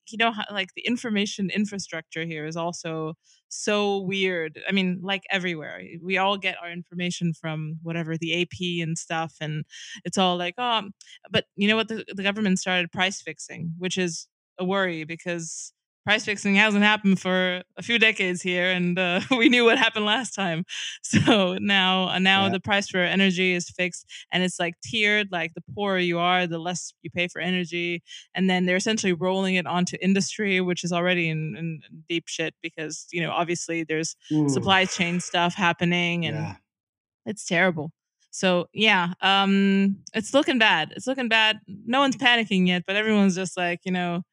you know like the information infrastructure here is also so weird. I mean, like everywhere, we all get our information from whatever the AP and stuff, and it's all like, oh, but you know what? The, the government started price fixing, which is a worry because price fixing hasn't happened for a few decades here, and uh, we knew what happened last time. So now, uh, now Yeah. the price for energy is fixed, and it's like tiered. Like the poorer you are, the less you pay for energy, and then they're essentially rolling it onto industry, which is already in, in deep shit because you know obviously there's Ooh, supply chain stuff happening, and yeah. it's terrible. So yeah, um, it's looking bad. It's looking bad. No one's panicking yet, but everyone's just like, you know,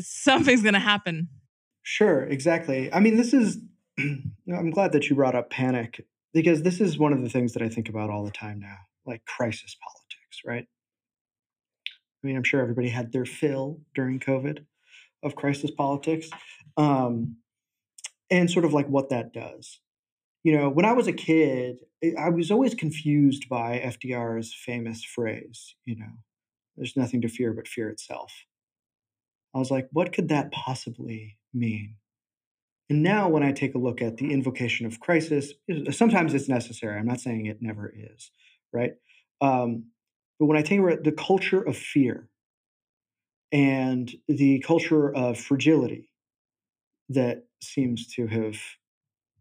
something's gonna happen. Sure, exactly. I mean, this is. I'm glad that you brought up panic because this is one of the things that I think about all the time now, like crisis politics, right? I mean, I'm sure everybody had their fill during COVID of crisis politics, um, and sort of like what that does. You know, when I was a kid, I was always confused by FDR's famous phrase, you know, there's nothing to fear but fear itself. I was like, what could that possibly mean? And now, when I take a look at the invocation of crisis, sometimes it's necessary. I'm not saying it never is, right? Um, but when I take a the culture of fear and the culture of fragility that seems to have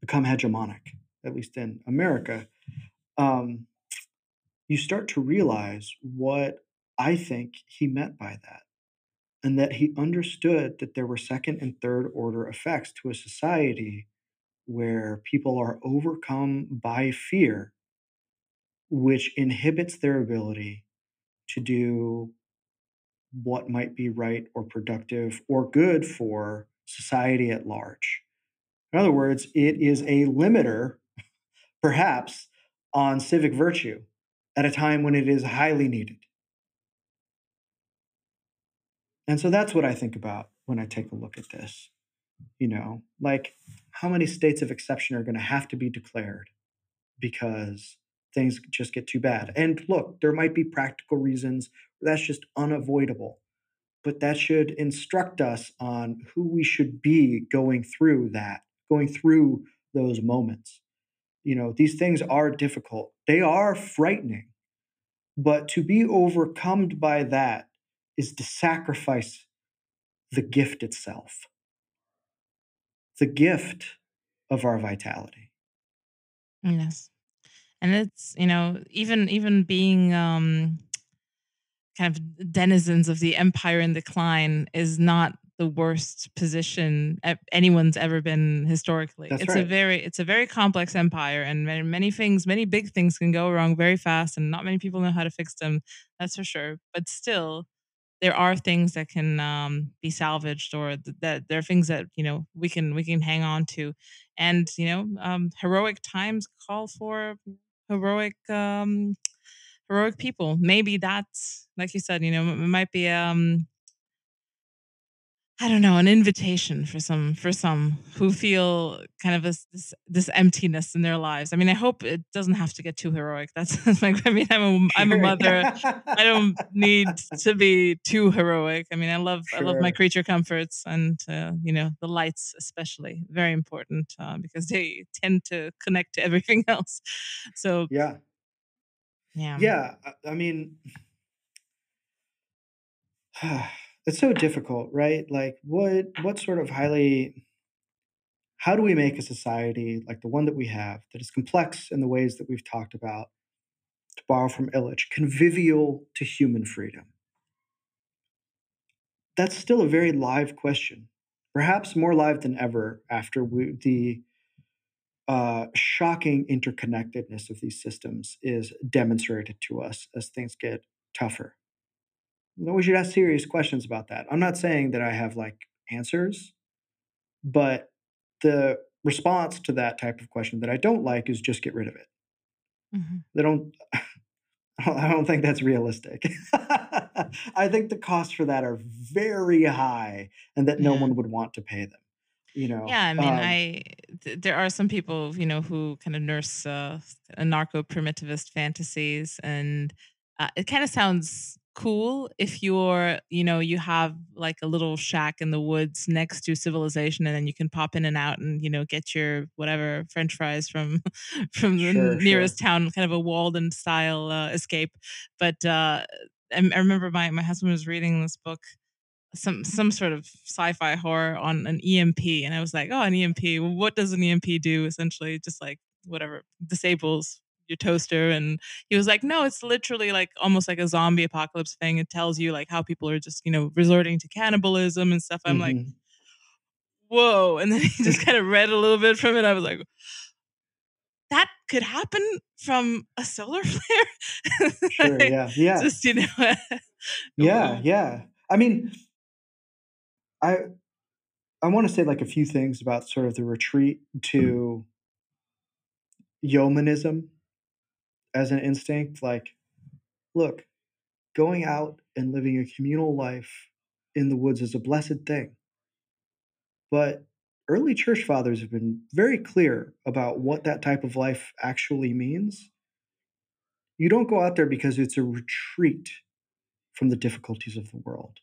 become hegemonic, at least in America, um, you start to realize what I think he meant by that. And that he understood that there were second and third order effects to a society where people are overcome by fear, which inhibits their ability to do what might be right or productive or good for society at large. In other words, it is a limiter, perhaps, on civic virtue at a time when it is highly needed. And so that's what I think about when I take a look at this. You know, like how many states of exception are going to have to be declared because things just get too bad? And look, there might be practical reasons that's just unavoidable, but that should instruct us on who we should be going through that, going through those moments. You know, these things are difficult, they are frightening, but to be overcome by that is to sacrifice the gift itself, the gift of our vitality. Yes. And it's, you know, even even being um kind of denizens of the empire in decline is not the worst position anyone's ever been historically. That's it's a very it's a very complex empire and many, many things, many big things can go wrong very fast and not many people know how to fix them. That's for sure. But still there are things that can um, be salvaged or th- that there are things that you know we can we can hang on to. And you know um, heroic times call for heroic um, heroic people. Maybe that's like you said you know it might be um I don't know, an invitation for some for some who feel kind of this this, this emptiness in their lives. I mean, I hope it doesn't have to get too heroic. That's like I mean, I'm a I'm a mother. I don't need to be too heroic. I mean, I love I love my creature comforts and uh, you know the lights especially very important uh, because they tend to connect to everything else. So Yeah. yeah, Yeah. I mean, it's so difficult, right? Like, what what sort of highly how do we make a society like the one that we have that is complex in the ways that we've talked about, to borrow from Illich, convivial to human freedom? That's still a very live question, perhaps more live than ever after we, the uh, shocking interconnectedness of these systems is demonstrated to us as things get tougher. No, we should ask serious questions about that. I'm not saying that I have like answers, but the response to that type of question that I don't like is just get rid of it. Mhm. They don't. I don't think that's realistic. I think the costs for that are very high, and that no yeah. one would want to pay them. You know, Yeah, I mean, um, I th- there are some people, you know, who kind of nurse uh, anarcho primitivist fantasies, and uh, it kind of sounds cool if you're, you know, you have like a little shack in the woods next to civilization, and then you can pop in and out, and you know, get your whatever French fries from from the sure, nearest sure. town, kind of a Walden style uh, escape. But uh, I, I remember my my husband was reading this book some some sort of sci-fi horror on an EMP, and I was like, oh, an EMP. What does an EMP do? Essentially, just like whatever disables your toaster. And he was like, no, it's literally like almost like a zombie apocalypse thing. It tells you like how people are just you know resorting to cannibalism and stuff. I'm like, hmm whoa. And then he just kind of read a little bit from it. I was like, that could happen from a solar flare. Sure. like, Yeah. Yeah. just you know, Yeah. Yeah. I mean, I I want to say like a few things about sort of the retreat to yeomanism as an instinct. Like, look, going out and living a communal life in the woods is a blessed thing. But early church fathers have been very clear about what that type of life actually means. You don't go out there because it's a retreat from the difficulties of the world.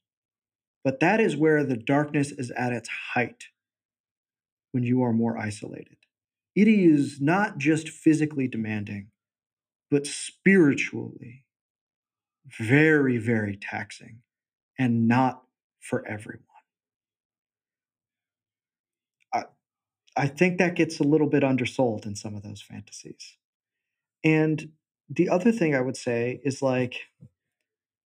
But that is where the darkness is at its height when you are more isolated. It is not just physically demanding, but spiritually very, very taxing and not for everyone. I, I think that gets a little bit undersold in some of those fantasies. And the other thing I would say is like,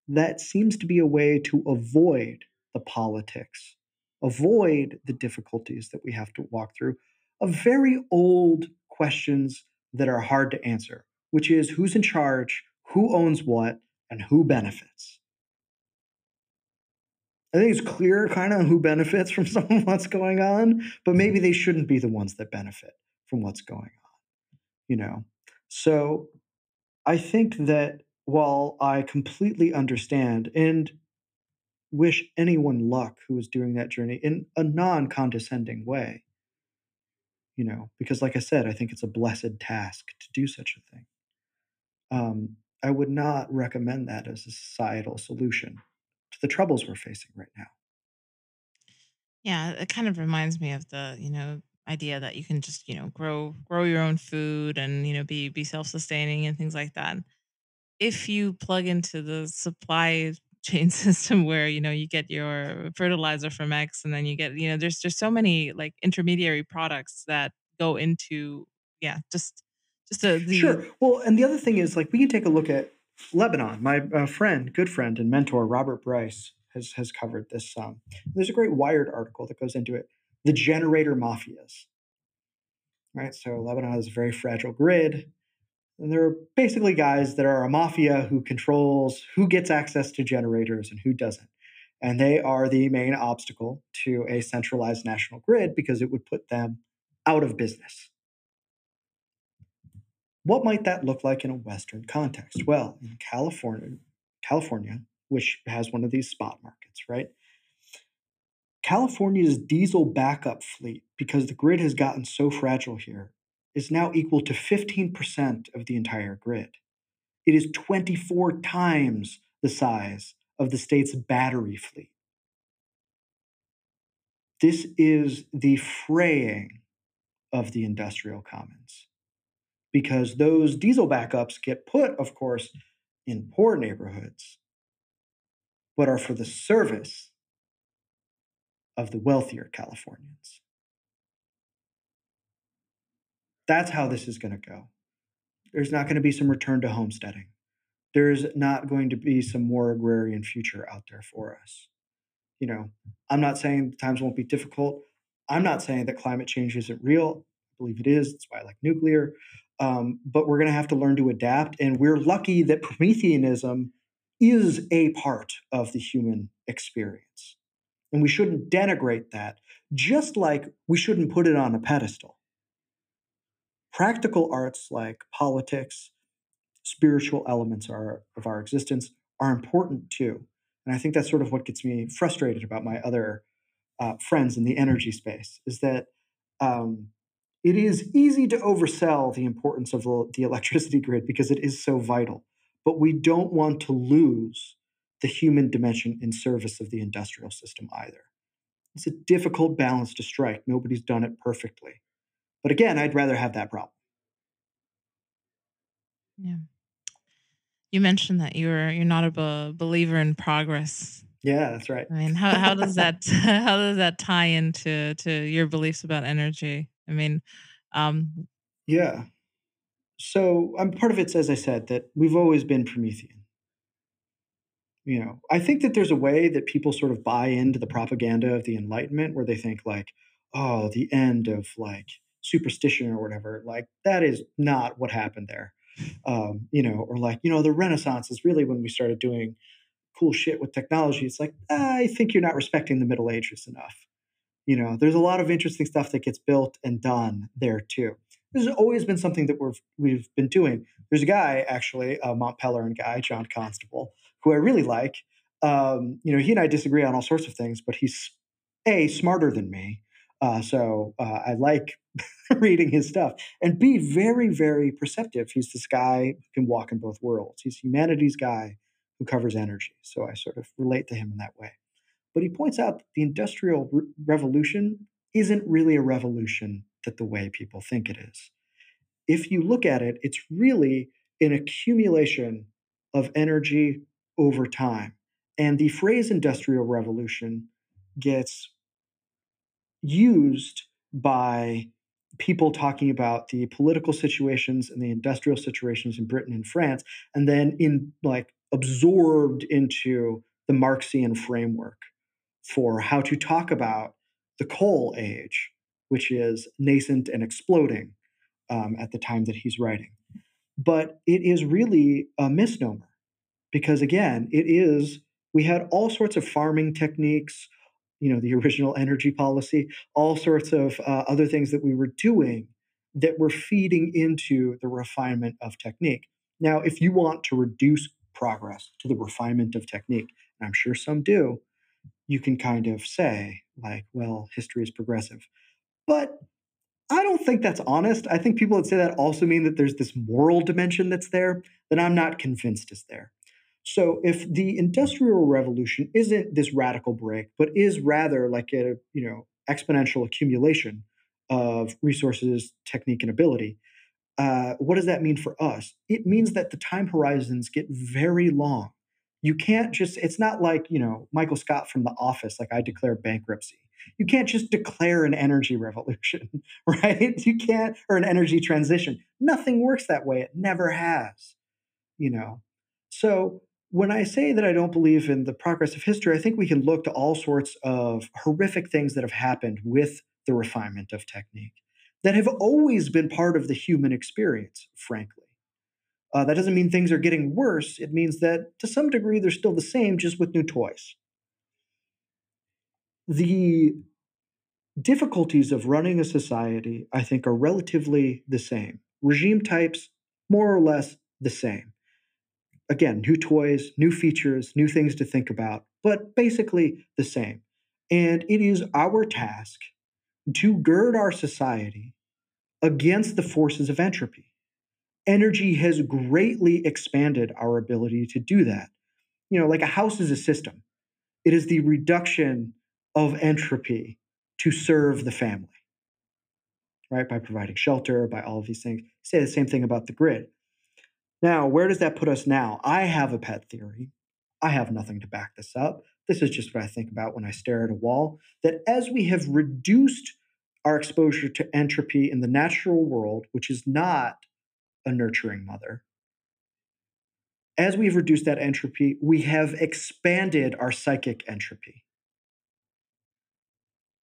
that seems to be a way to avoid the politics, avoid the difficulties that we have to walk through of very old questions that are hard to answer, which is who's in charge, who owns what, and who benefits. I think it's clear kind of who benefits from some of what's going on, but mm-hmm. maybe they shouldn't be the ones that benefit from what's going on, you know? So I think that while I completely understand and wish anyone luck who is doing that journey in a non condescending way, you know, because like I said, I think it's a blessed task to do such a thing. Um, I would not recommend that as a societal solution to the troubles we're facing right now. Yeah, it kind of reminds me of the, you know, idea that you can just, you know, grow grow your own food and, you know, be be self-sustaining and things like that. If you plug into the supply chain system where, you know, you get your fertilizer from X and then you get, you know, there's there's so many like intermediary products that go into yeah, just the the Sure. Well, and the other thing is, like, we can take a look at Lebanon. My uh, friend, good friend, and mentor Robert Bryce has has covered this. Um, there's a great Wired article that goes into it. The generator mafias, right? So Lebanon has a very fragile grid, and there are basically guys that are a mafia who controls who gets access to generators and who doesn't. And they are the main obstacle to a centralized national grid because it would put them out of business. What might that look like in a Western context? Well, in California, California, which has one of these spot markets, right? California's diesel backup fleet, because the grid has gotten so fragile here, is now equal to 15% of the entire grid. It is 24 times the size of the state's battery fleet. This is the fraying of the industrial commons because those diesel backups get put, of course, in poor neighborhoods, but are for the service of the wealthier Californians. That's how this is going to go. There's not going to be some return to homesteading. There's not going to be some more agrarian future out there for us. You know, I'm not saying times won't be difficult. I'm not saying that climate change isn't real. I believe it is. That's why I like nuclear. Um, but we're going to have to learn to adapt. And we're lucky that Prometheanism is a part of the human experience. And we shouldn't denigrate that, just like we shouldn't put it on a pedestal. Practical arts like politics, spiritual elements are, of our existence are important too. And I think that's sort of what gets me frustrated about my other uh, friends in the energy space is that um, it is easy to oversell the importance of the, electricity grid because it is so vital. But we don't want to lose the human dimension in service of the industrial system either. It's a difficult balance to strike. Nobody's done it perfectly. But again, I'd rather have that problem. yeah. You mentioned that you're you're not a be- believer in progress Yeah, that's right. I mean, how how does that how does that tie into to your beliefs about energy? I mean, um, Yeah. So, um, part of it's, as I said, that we've always been Promethean. You know, I think that there's a way that people sort of buy into the propaganda of the Enlightenment where they think like, "Oh, the end of, like, superstition or whatever." Like, that is not what happened there. Um, you know, or like, you know, the Renaissance is really when we started doing cool shit with technology. It's like, I think you're not respecting the Middle Ages enough. You know, there's a lot of interesting stuff that gets built and done there too. This has always been something that we've we've been doing. There's a guy actually, a Mont Pelerin guy, John Constable, who I really like. Um, you know, he and I disagree on all sorts of things, but he's a smarter than me. Uh, so uh, I like reading his stuff and b very very perceptive. He's this guy who can walk in both worlds. He's humanities guy who covers energy. So I sort of relate to him in that way. But he points out that the Industrial Re- Revolution isn't really a revolution that the way people think it is. If you look at it, it's really an accumulation of energy over time. And the phrase industrial revolution gets used by people talking about the political situations and the industrial situations in Britain and France, and then in like absorbed into the Marxian framework for how to talk about the coal age, which is nascent and exploding um, at the time that he's writing. But it is really a misnomer because, again, it is, we had all sorts of farming techniques, you know, the original energy policy, all sorts of uh, other things that we were doing that were feeding into the refinement of technique. Now, if you want to reduce progress to the refinement of technique, and I'm sure some do, you can kind of say, like, well, history is progressive. But I don't think that's honest. I think people that say that also mean that there's this moral dimension that's there that I'm not convinced is there. So if the industrial revolution isn't this radical break, but is rather like a you know exponential accumulation of resources, technique, and ability, uh, what does that mean for us? It means that the time horizons get very long. You can't just, it's not like, you know, Michael Scott from The Office, like I declare bankruptcy. You can't just declare an energy revolution, right? You can't, or an energy transition. Nothing works that way. It never has, you know? So when I say that I don't believe in the progress of history, I think we can look to all sorts of horrific things that have happened with the refinement of technique that have always been part of the human experience, frankly. Uh, that doesn't mean things are getting worse. It means that to some degree they're still the same, just with new toys. The difficulties of running a society, I think, are relatively the same. Regime types, more or less the same. Again, new toys, new features, new things to think about, but basically the same. And it is our task to gird our society against the forces of entropy. Energy has greatly expanded our ability to do that. You know, like a house is a system, it is the reduction of entropy to serve the family, right? By providing shelter, by all of these things. Say the same thing about the grid. Now, where does that put us now? I have a pet theory. I have nothing to back this up. This is just what I think about when I stare at a wall. That as we have reduced our exposure to entropy in the natural world, which is not a nurturing mother, as we've reduced that entropy, we have expanded our psychic entropy.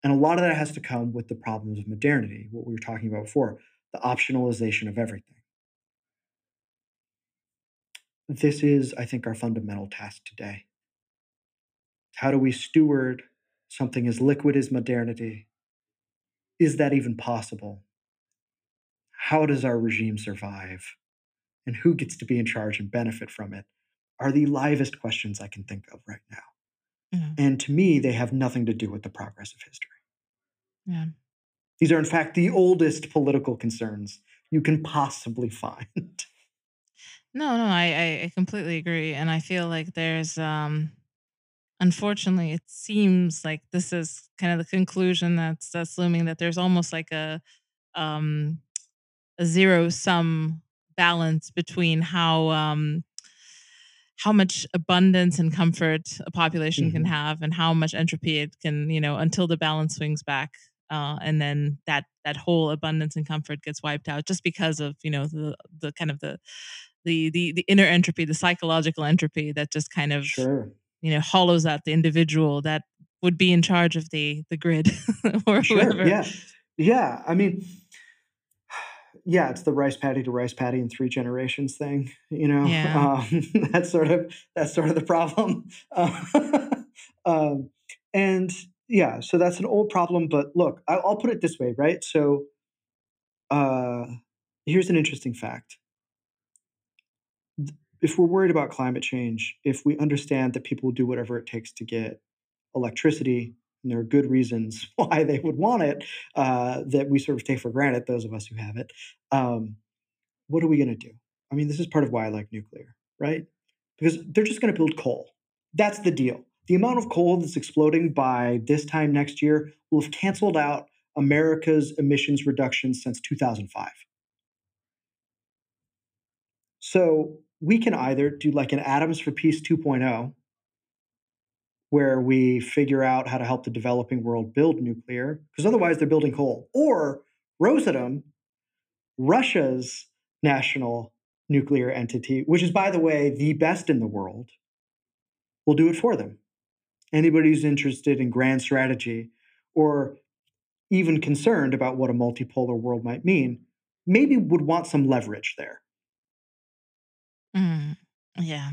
And a lot of that has to come with the problems of modernity, what we were talking about before, the optionalization of everything. This is, I think, our fundamental task today. How do we steward something as liquid as modernity? Is that even possible? How does our regime survive? And who gets to be in charge and benefit from it? Are the livest questions I can think of right now. Yeah. And to me, they have nothing to do with the progress of history. Yeah. These are, in fact, the oldest political concerns you can possibly find. No, no, I, I I completely agree, and I feel like there's um unfortunately it seems like this is kind of the conclusion that's that's looming that there's almost like a um a zero sum balance between how um how much abundance and comfort a population Mm-hmm. can have and how much entropy it can you know until the balance swings back uh, and then that that whole abundance and comfort gets wiped out just because of you know the the kind of the the the, the inner entropy the psychological entropy that just kind of Sure. you know hollows out the individual that would be in charge of the the grid or Sure. whoever Yeah. Yeah. I mean, yeah, it's the rice paddy to rice paddy in three generations thing. You know, Yeah. um, that's sort of that's sort of the problem. Uh, um, and yeah, so that's an old problem. But look, I, I'll put it this way, right? So, uh, here's an interesting fact. If we're worried about climate change, if we understand that people will do whatever it takes to get electricity, and there are good reasons why they would want it uh, that we sort of take for granted, those of us who have it. Um, what are we going to do? I mean, this is part of why I like nuclear, right? Because they're just going to build coal. That's the deal. The amount of coal that's exploding by this time next year will have canceled out America's emissions reductions since 2005. So we can either do like an Atoms for Peace 2.0, where we figure out how to help the developing world build nuclear, because otherwise they're building coal, or Rosatom, Russia's national nuclear entity, which is, by the way, the best in the world, will do it for them. Anybody who's interested in grand strategy or even concerned about what a multipolar world might mean maybe would want some leverage there. Mm, yeah.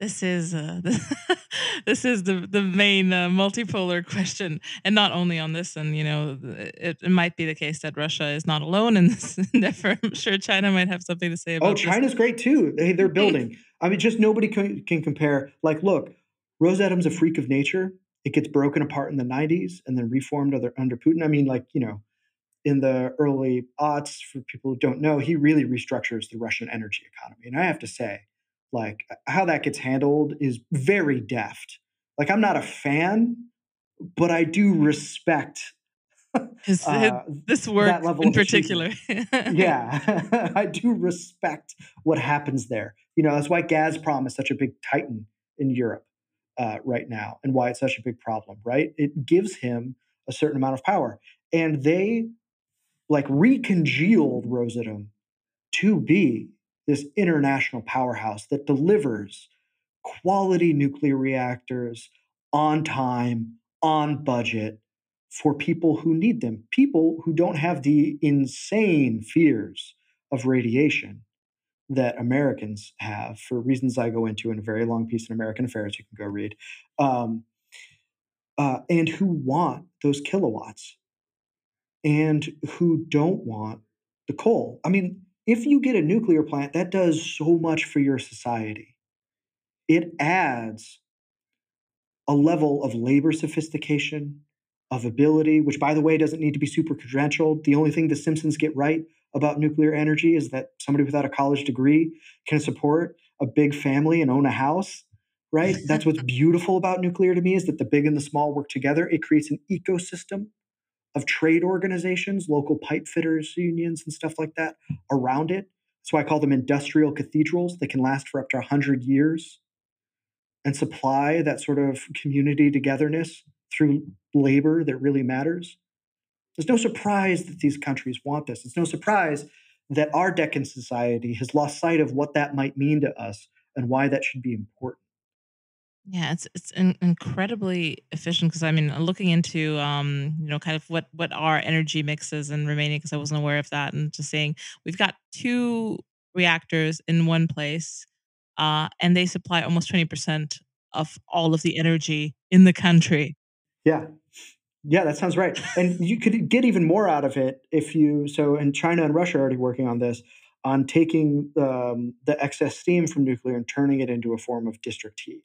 This is uh, this is the the main uh, multipolar question, and not only on this. And you know, it, it might be the case that Russia is not alone in this endeavor. I'm sure China might have something to say about. Oh, China's this. great too. They, they're building. I mean, just nobody can, can compare. Like, look, Rosatom's a freak of nature. It gets broken apart in the 90s and then reformed under, under Putin. I mean, like, you know, in the early aughts, for people who don't know, he really restructures the Russian energy economy. And I have to say, like, how that gets handled is very deft. Like, I'm not a fan, but I do respect uh, this work in particular. yeah, I do respect what happens there. You know, that's why Gazprom is such a big titan in Europe uh, right now, and why it's such a big problem. Right? It gives him a certain amount of power, and they like recongealed Rosatom to be this international powerhouse that delivers quality nuclear reactors on time, on budget for people who need them, people who don't have the insane fears of radiation that Americans have for reasons I go into in a very long piece in American Affairs. You can go read, um, uh, and who want those kilowatts and who don't want the coal. I mean, if you get a nuclear plant, that does so much for your society. It adds a level of labor sophistication, of ability, which, by the way, doesn't need to be super credentialed. The only thing the Simpsons get right about nuclear energy is that somebody without a college degree can support a big family and own a house. Right? That's what's beautiful about nuclear to me is that the big and the small work together. It creates an ecosystem of trade organizations, local pipe fitters unions, and stuff like that around it. So I call them industrial cathedrals. They can last for up to 100 years and supply that sort of community togetherness through labor that really matters. There's no surprise that these countries want this. It's no surprise that our decadent society has lost sight of what that might mean to us and why that should be important. Yeah, it's it's in, incredibly efficient because I mean, looking into um, you know, kind of what what are energy mixes and remaining because I wasn't aware of that, and just saying we've got two reactors in one place, uh, and they supply almost twenty percent of all of the energy in the country. Yeah. Yeah, that sounds right. And you could get even more out of it if you so and China and Russia are already working on this on taking um, the excess steam from nuclear and turning it into a form of district heat.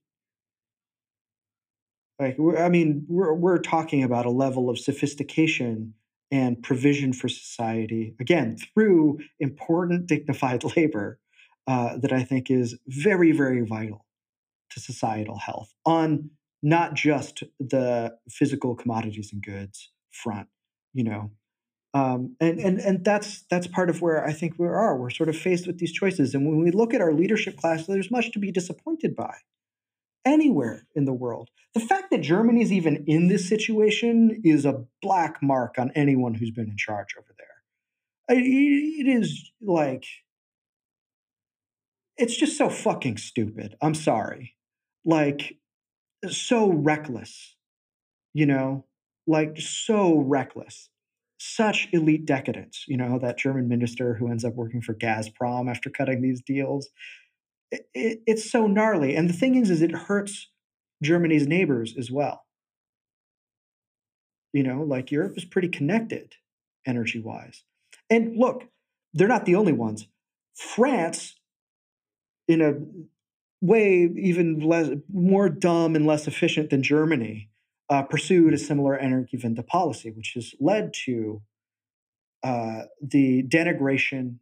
Like, I mean, we're we're talking about a level of sophistication and provision for society again through important, dignified labor uh, that I think is very, very vital to societal health on not just the physical commodities and goods front. You know, Um, and and and that's that's part of where I think we are. We're sort of faced with these choices, and when we look at our leadership class, there's much to be disappointed by. Anywhere in the world, the fact that Germany's even in this situation is a black mark on anyone who's been in charge over there. It is like it's just so fucking stupid. I'm sorry, like so reckless, you know, like so reckless such elite decadence. You know, that German minister who ends up working for Gazprom after cutting these deals. It, it, it's so gnarly. And the thing is, is it hurts Germany's neighbors as well. You know, like Europe is pretty connected energy wise. And look, they're not the only ones. France, in a way even less more dumb and less efficient than Germany, uh, pursued a similar Energiewende policy, which has led to uh, the denigration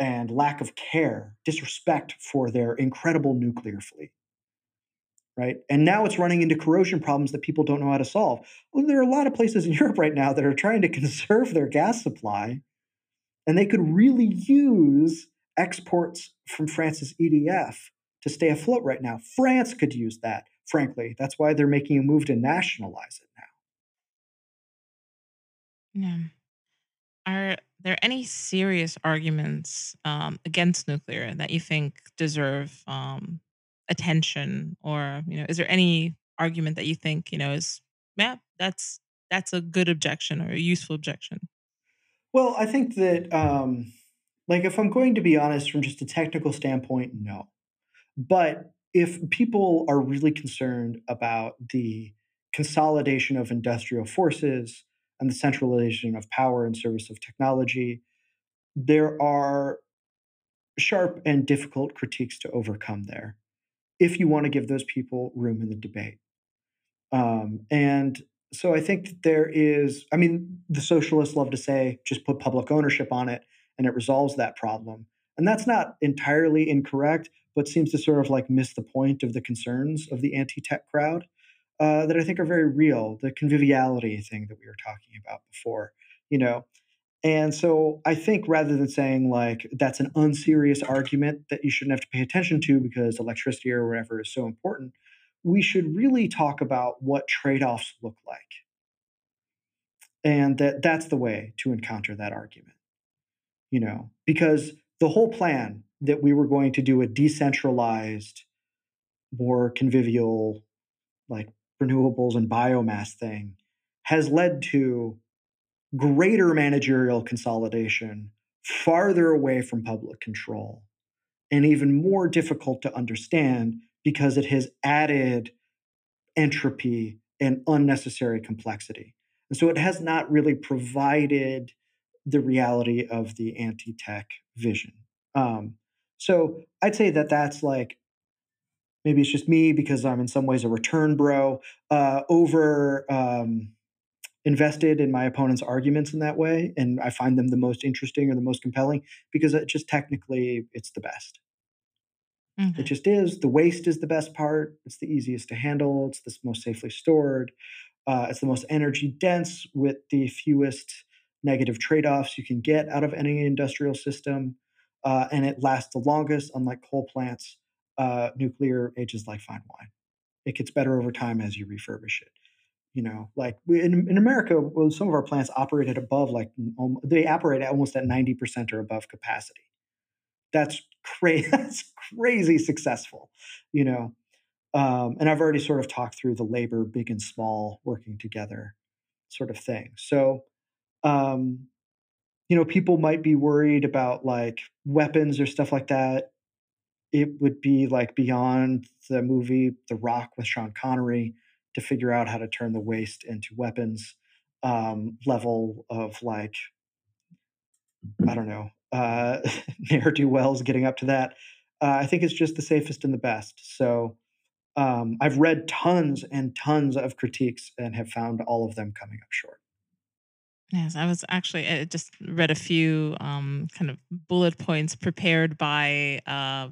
and lack of care, disrespect for their incredible nuclear fleet. Right. And now it's running into corrosion problems that people don't know how to solve. Well, there are a lot of places in Europe right now that are trying to conserve their gas supply, and they could really use exports from France's EDF to stay afloat right now. France could use that frankly. That's why they're making a move to nationalize it now. Yeah. Are there any serious arguments um, against nuclear that you think deserve um, attention, or you know, is there any argument that you think you know is yeah, that's that's a good objection or a useful objection? Well, I think that, um, like, if I'm going to be honest from just a technical standpoint, no. But if people are really concerned about the consolidation of industrial forces and the centralization of power in service of technology, there are sharp and difficult critiques to overcome there if you want to give those people room in the debate. Um, and so I think that there is, I mean, the socialists love to say just put public ownership on it and it resolves that problem. And that's not entirely incorrect, but seems to sort of like miss the point of the concerns of the anti-tech crowd uh, that I think are very real. The conviviality thing that we were talking about before, you know. And so I think rather than saying like that's an unserious argument that you shouldn't have to pay attention to because electricity or whatever is so important, we should really talk about what trade-offs look like. And that that's the way to encounter that argument. You know, because the whole plan that we were going to do a decentralized, more convivial, like renewables and biomass thing has led to greater managerial consolidation, farther away from public control, and even more difficult to understand because it has added entropy and unnecessary complexity. And so it has not really provided the reality of the anti tech vision. Um, so I'd say that that's like maybe it's just me because I'm in some ways a return bro, uh, over um, invested in my opponent's arguments in that way, and I find them the most interesting or the most compelling because it just technically it's the best. It just is. The waste is the best part. It's the easiest to handle. It's the most safely stored. Uh, it's the most energy dense with the fewest negative trade offs you can get out of any industrial system uh, and it lasts the longest. Unlike coal plants, uh, nuclear ages like fine wine. It gets better over time as you refurbish it. You know, like we, in, in America, well, some of our plants operate at above like um, they operate at almost at ninety percent or above capacity. That's crazy. That's crazy successful. You know, um, and I've already sort of talked through the labor, big and small, working together, sort of thing. So, um, you know, people might be worried about like weapons or stuff like that. It would be like beyond the movie The Rock with Sean Connery to figure out how to turn the waste into weapons um, level of like, I don't know, uh, ne'er do wells getting up to that. Uh, I think it's just the safest and the best. So um, I've read tons and tons of critiques and have found all of them coming up short. Yes, I was actually I just read a few um, kind of bullet points prepared by uh,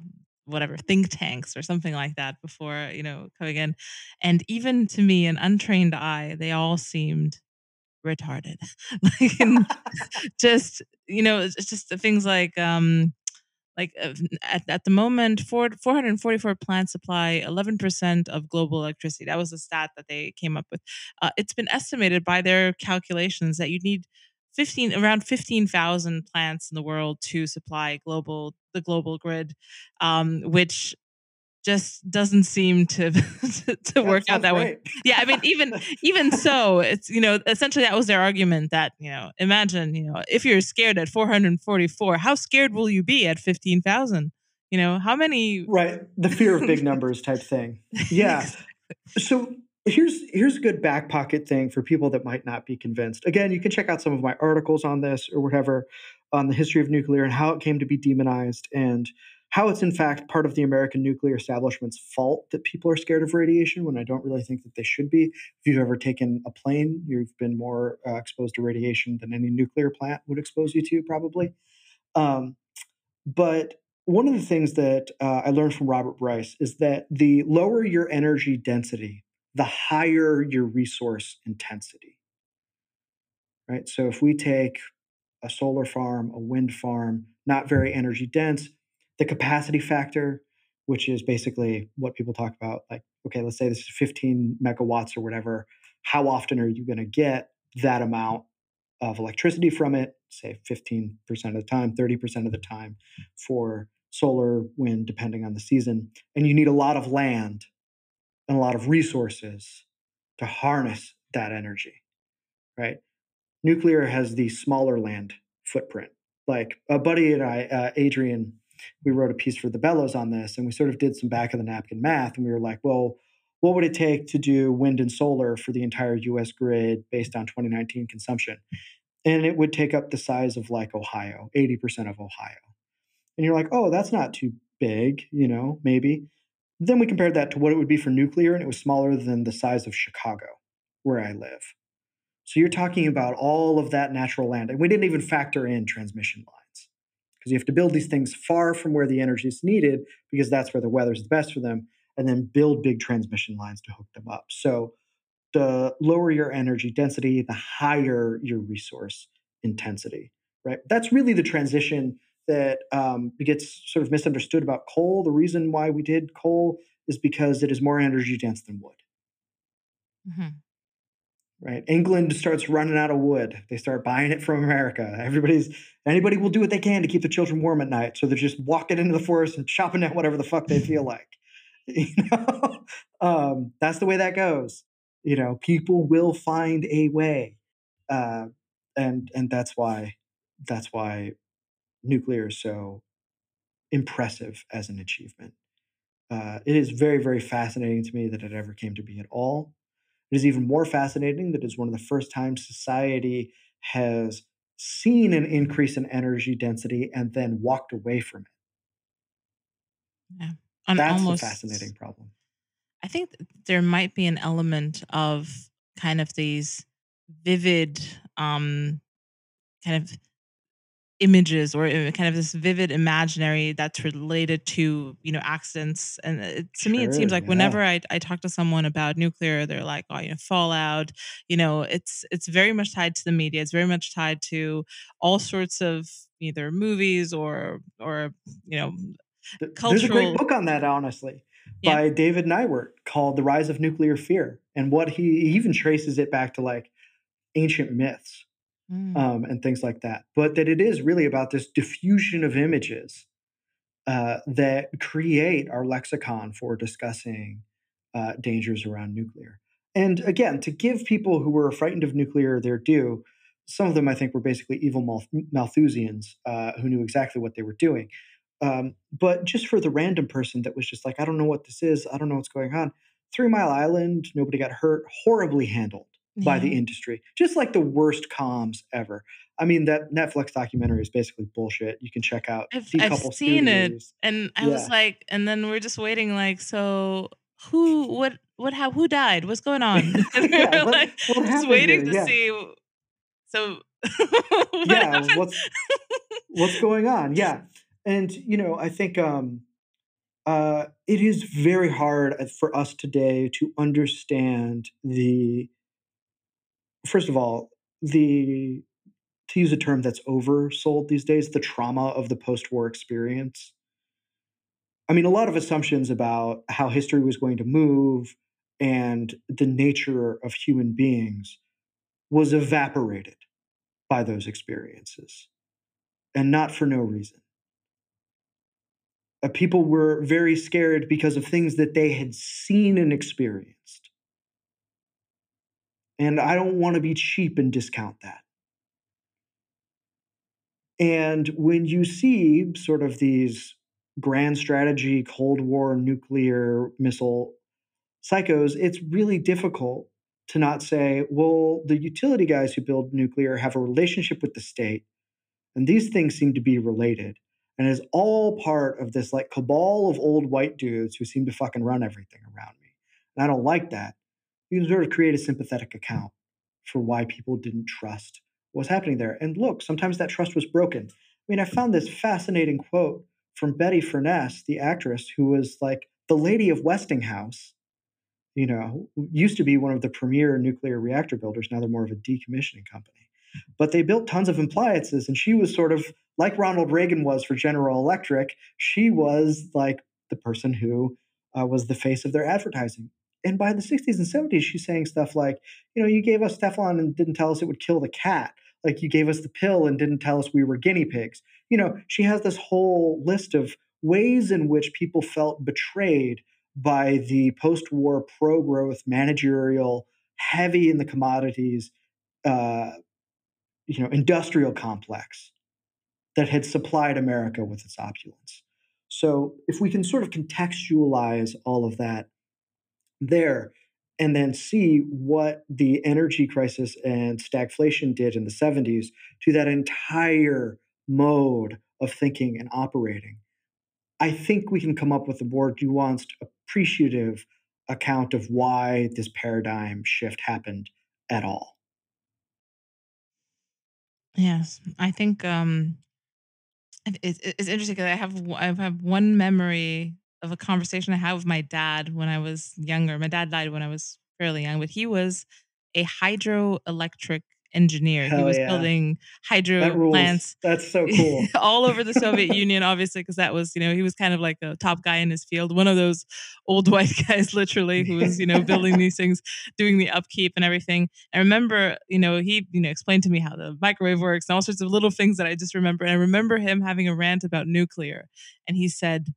whatever think tanks or something like that before you know coming in, and even to me, an untrained eye, they all seemed retarded. like, just you know, it's just things like um, like uh, at, at the moment, four, 444 plants supply 11% of global electricity. That was the stat that they came up with. Uh, it's been estimated by their calculations that you need 15 around 15,000 plants in the world to supply global the global grid, um, which just doesn't seem to to, to work out that great. way. Yeah, I mean, even even so, it's you know essentially that was their argument that you know imagine you know if you're scared at 444, how scared will you be at 15,000? You know how many? Right, the fear of big numbers type thing. Yeah. so here's here's a good back pocket thing for people that might not be convinced. Again, you can check out some of my articles on this or whatever on the history of nuclear and how it came to be demonized and how it's in fact part of the American nuclear establishment's fault that people are scared of radiation when I don't really think that they should be. If you've ever taken a plane, you've been more uh, exposed to radiation than any nuclear plant would expose you to, probably. Um, but one of the things that uh, I learned from Robert Bryce is that the lower your energy density, the higher your resource intensity. Right? So if we take a solar farm, a wind farm, not very energy dense, the capacity factor, which is basically what people talk about like, okay, let's say this is 15 megawatts or whatever. How often are you going to get that amount of electricity from it? Say 15% of the time, 30% of the time for solar, wind, depending on the season. And you need a lot of land and a lot of resources to harness that energy, right? Nuclear has the smaller land footprint. Like a buddy and I, uh, Adrian, we wrote a piece for the Bellows on this, and we sort of did some back of the napkin math, and we were like, well, what would it take to do wind and solar for the entire U.S. grid based on 2019 consumption? And it would take up the size of like Ohio, 80% of Ohio. And you're like, oh, that's not too big, you know, maybe. Then we compared that to what it would be for nuclear, and it was smaller than the size of Chicago, where I live. So you're talking mm-hmm. about all of that natural land. And we didn't even factor in transmission lines because you have to build these things far from where the energy is needed because that's where the weather is the best for them, and then build big transmission lines to hook them up. So the lower your energy density, the higher your resource intensity, right? That's really the transition that um, gets sort of misunderstood about coal. The reason why we did coal is because it is more energy dense than wood. Mm-hmm. Right, England starts running out of wood. They start buying it from America. Everybody's anybody will do what they can to keep the children warm at night, so they're just walking into the forest and chopping down whatever the fuck they feel like. You know, um, that's the way that goes. You know, people will find a way, uh, and and that's why that's why nuclear is so impressive as an achievement. Uh, it is very, very fascinating to me that it ever came to be at all. It is even more fascinating that it's one of the first times society has seen an increase in energy density and then walked away from it. Yeah. I'm That's almost, a fascinating problem. I think there might be an element of kind of these vivid um, kind of images or uh, kind of this vivid imaginary that's related to you know accidents and it, to sure, me it seems like yeah. whenever I, I talk to someone about nuclear they're like oh you know fallout you know it's it's very much tied to the media it's very much tied to all sorts of either movies or or you know cultural there's a great book on that honestly yeah. by david neiwert called the rise of nuclear fear and what he, he even traces it back to like ancient myths mm. um, and things like that. But that it is really about this diffusion of images uh, that create our lexicon for discussing uh, dangers around nuclear. And again, to give people who were frightened of nuclear their due, some of them I think were basically evil Malthusians uh, who knew exactly what they were doing. Um, but just for the random person that was just like, I don't know what this is, I don't know what's going on. Three Mile Island, nobody got hurt, horribly handled by the industry, just like the worst comms ever. I mean, that Netflix documentary is basically bullshit. You can check out. I've, I've seen Studios. it, and I yeah. was like, and then we're just waiting, like, so who, what, what, how, who died? What's going on? yeah, what, like, what just waiting here? to see. So, what yeah, happened? what's what's going on? Yeah, and you know, I think um, uh, it is very hard uh, for us today to understand the first of all, the to use a term that's oversold these days, the trauma of the post-war experience. I mean, a lot of assumptions about how history was going to move and the nature of human beings was evaporated by those experiences, and not for no reason. Uh, people were very scared because of things that they had seen and experienced. And I don't want to be cheap and discount that. And when you see sort of these grand strategy, Cold War, nuclear missile psychos, it's really difficult to not say, well, the utility guys who build nuclear have a relationship with the state, and these things seem to be related. And it's all part of this like cabal of old white dudes who seem to fucking run everything around me. And I don't like that. You can sort of create a sympathetic account for why people didn't trust what was happening there. And look, sometimes that trust was broken. I mean, I found this fascinating quote from Betty Furness, the actress who was like the lady of Westinghouse you know, used to be one of the premier nuclear reactor builders. Now they're more of a decommissioning company. But they built tons of appliances, and she was sort of like Ronald Reagan was for General Electric. She was like the person who uh, was the face of their advertising. And by the 60s and 70s, she's saying stuff like, you know, you gave us Teflon and didn't tell us it would kill the cat. Like you gave us the pill and didn't tell us we were guinea pigs. You know, she has this whole list of ways in which people felt betrayed by the post war pro growth managerial, heavy in the commodities, uh, you know, industrial complex that had supplied America with its opulence. So if we can sort of contextualize all of that there and then see what the energy crisis and stagflation did in the 70s to that entire mode of thinking and operating, I think we can come up with a more nuanced, appreciative account of why this paradigm shift happened at all. Yes, I think um, it's, it's interesting because I have I have one memory of a conversation I had with my dad when I was younger. My dad died when I was fairly young, but he was a hydroelectric engineer. Hell he was yeah. building hydro that plants. That's so cool. all over the Soviet Union, obviously, because that was, you know, he was kind of like a top guy in his field. One of those old white guys, literally, who was, you know, building these things, doing the upkeep and everything. I remember, you know, he, you know, explained to me how the microwave works and all sorts of little things that I just remember. And I remember him having a rant about nuclear. And he said,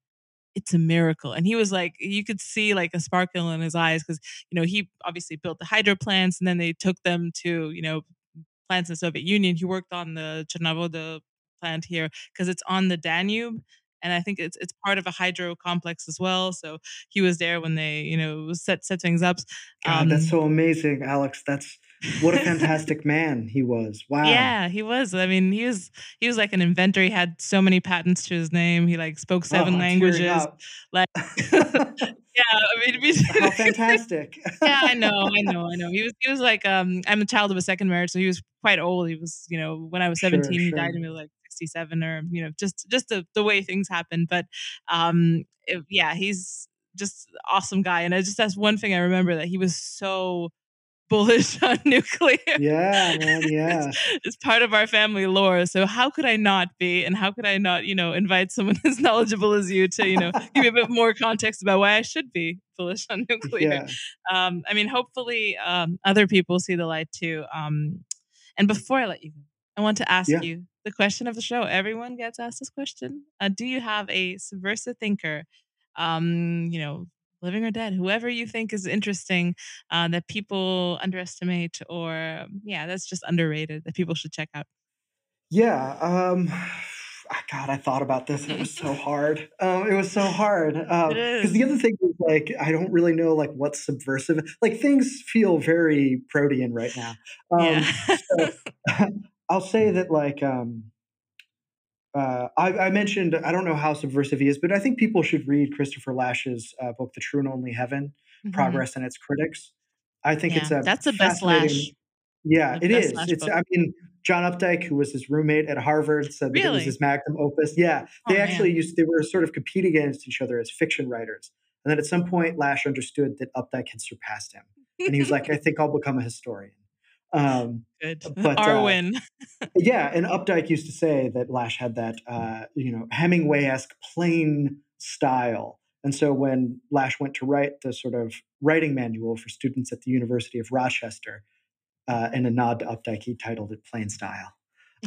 it's a miracle. And he was like, you could see like a sparkle in his eyes because, you know, he obviously built the hydro plants and then they took them to, you know, plants in the Soviet Union. He worked on the Cernavodă plant here because it's on the Danube. And I think it's it's part of a hydro complex as well. So he was there when they, you know, set set things up. God, um, that's so amazing, Alex. That's what a fantastic man he was. Wow. Yeah, he was. I mean, he was he was like an inventor. He had so many patents to his name. He like spoke seven oh, languages. Like Yeah, I mean, how fantastic! yeah, I know, I know, I know. He was, he was like, um, I'm a child of a second marriage, so he was quite old. He was, you know, when I was 17, sure, he sure. died when he was like 67, or you know, just just the the way things happen. But, um, it, yeah, he's just awesome guy, and I just that's one thing I remember that he was so bullish on nuclear. Yeah, man, yeah. it's, it's, part of our family lore. So how could I not be? And how could I not, you know, invite someone as knowledgeable as you to, you know, give me a bit more context about why I should be bullish on nuclear? Yeah. Um, I mean, hopefully um, other people see the light too. Um, and before I let you go, I want to ask yeah. you the question of the show. Everyone gets asked this question. Uh, do you have a subversive thinker um, you know, living or dead, whoever you think is interesting uh, that people underestimate or yeah, that's just underrated that people should check out. Yeah. Um, God, I thought about this and it was so hard. Um, it was so hard. Because um, the other thing is like I don't really know like what's subversive. Like things feel very protean right now. Um, yeah. so, I'll say that like um, uh, I, I, mentioned I don't know how subversive he is, but I think people should read Christopher Lasch's uh, book, The True and Only Heaven: mm-hmm. Progress and Its Critics. I think yeah, it's a that's the best Lasch. Yeah, the it is. It's book. I mean John Updike, who was his roommate at Harvard, said really? that it was his magnum opus. Yeah, they oh, actually man. used they were sort of competing against each other as fiction writers, and then at some point Lash understood that Updike had surpassed him, and he was like, "I think I'll become a historian." Um, Good. But, Our uh, yeah, and Updike used to say that Lasch had that, uh, you know, Hemingway-esque plain style. And so when Lasch went to write the sort of writing manual for students at the University of Rochester, uh, in a nod to Updike, he titled it Plain Style.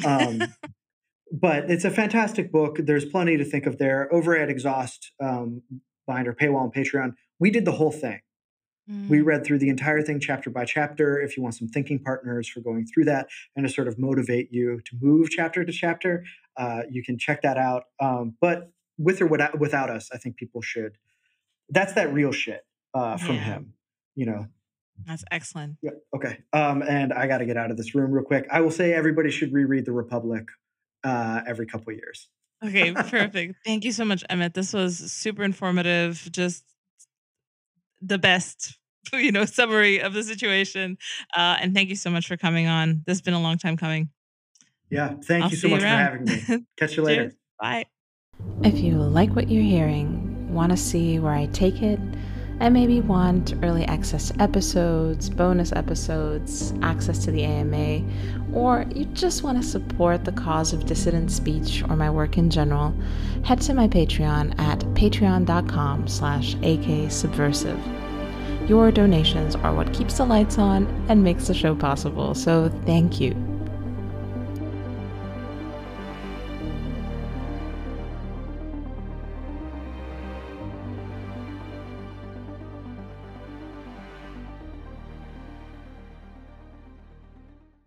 Um, but it's a fantastic book. There's plenty to think of there. Over at Exhaust, um, behind our paywall on Patreon, we did the whole thing. Mm. We read through the entire thing chapter by chapter. If you want some thinking partners for going through that and to sort of motivate you to move chapter to chapter, uh, you can check that out. Um, but with or without, without us, I think people should. That's that real shit uh, from yeah. him. You know, that's excellent. Yeah. Okay. Um, and I got to get out of this room real quick. I will say everybody should reread The Republic uh, every couple years. Okay, perfect. Thank you so much, Emmet. This was super informative. Just the best, you know, summary of the situation. Uh, and thank you so much for coming on. This has been a long time coming. Yeah, thank I'll you so much you for having me. Catch you later. Bye. If you like what you're hearing, want to see where I take it and maybe want early access to episodes, bonus episodes, access to the AMA, or you just want to support the cause of dissident speech or my work in general, head to my Patreon at patreon.com slash aksubversive. Your donations are what keeps the lights on and makes the show possible, so thank you.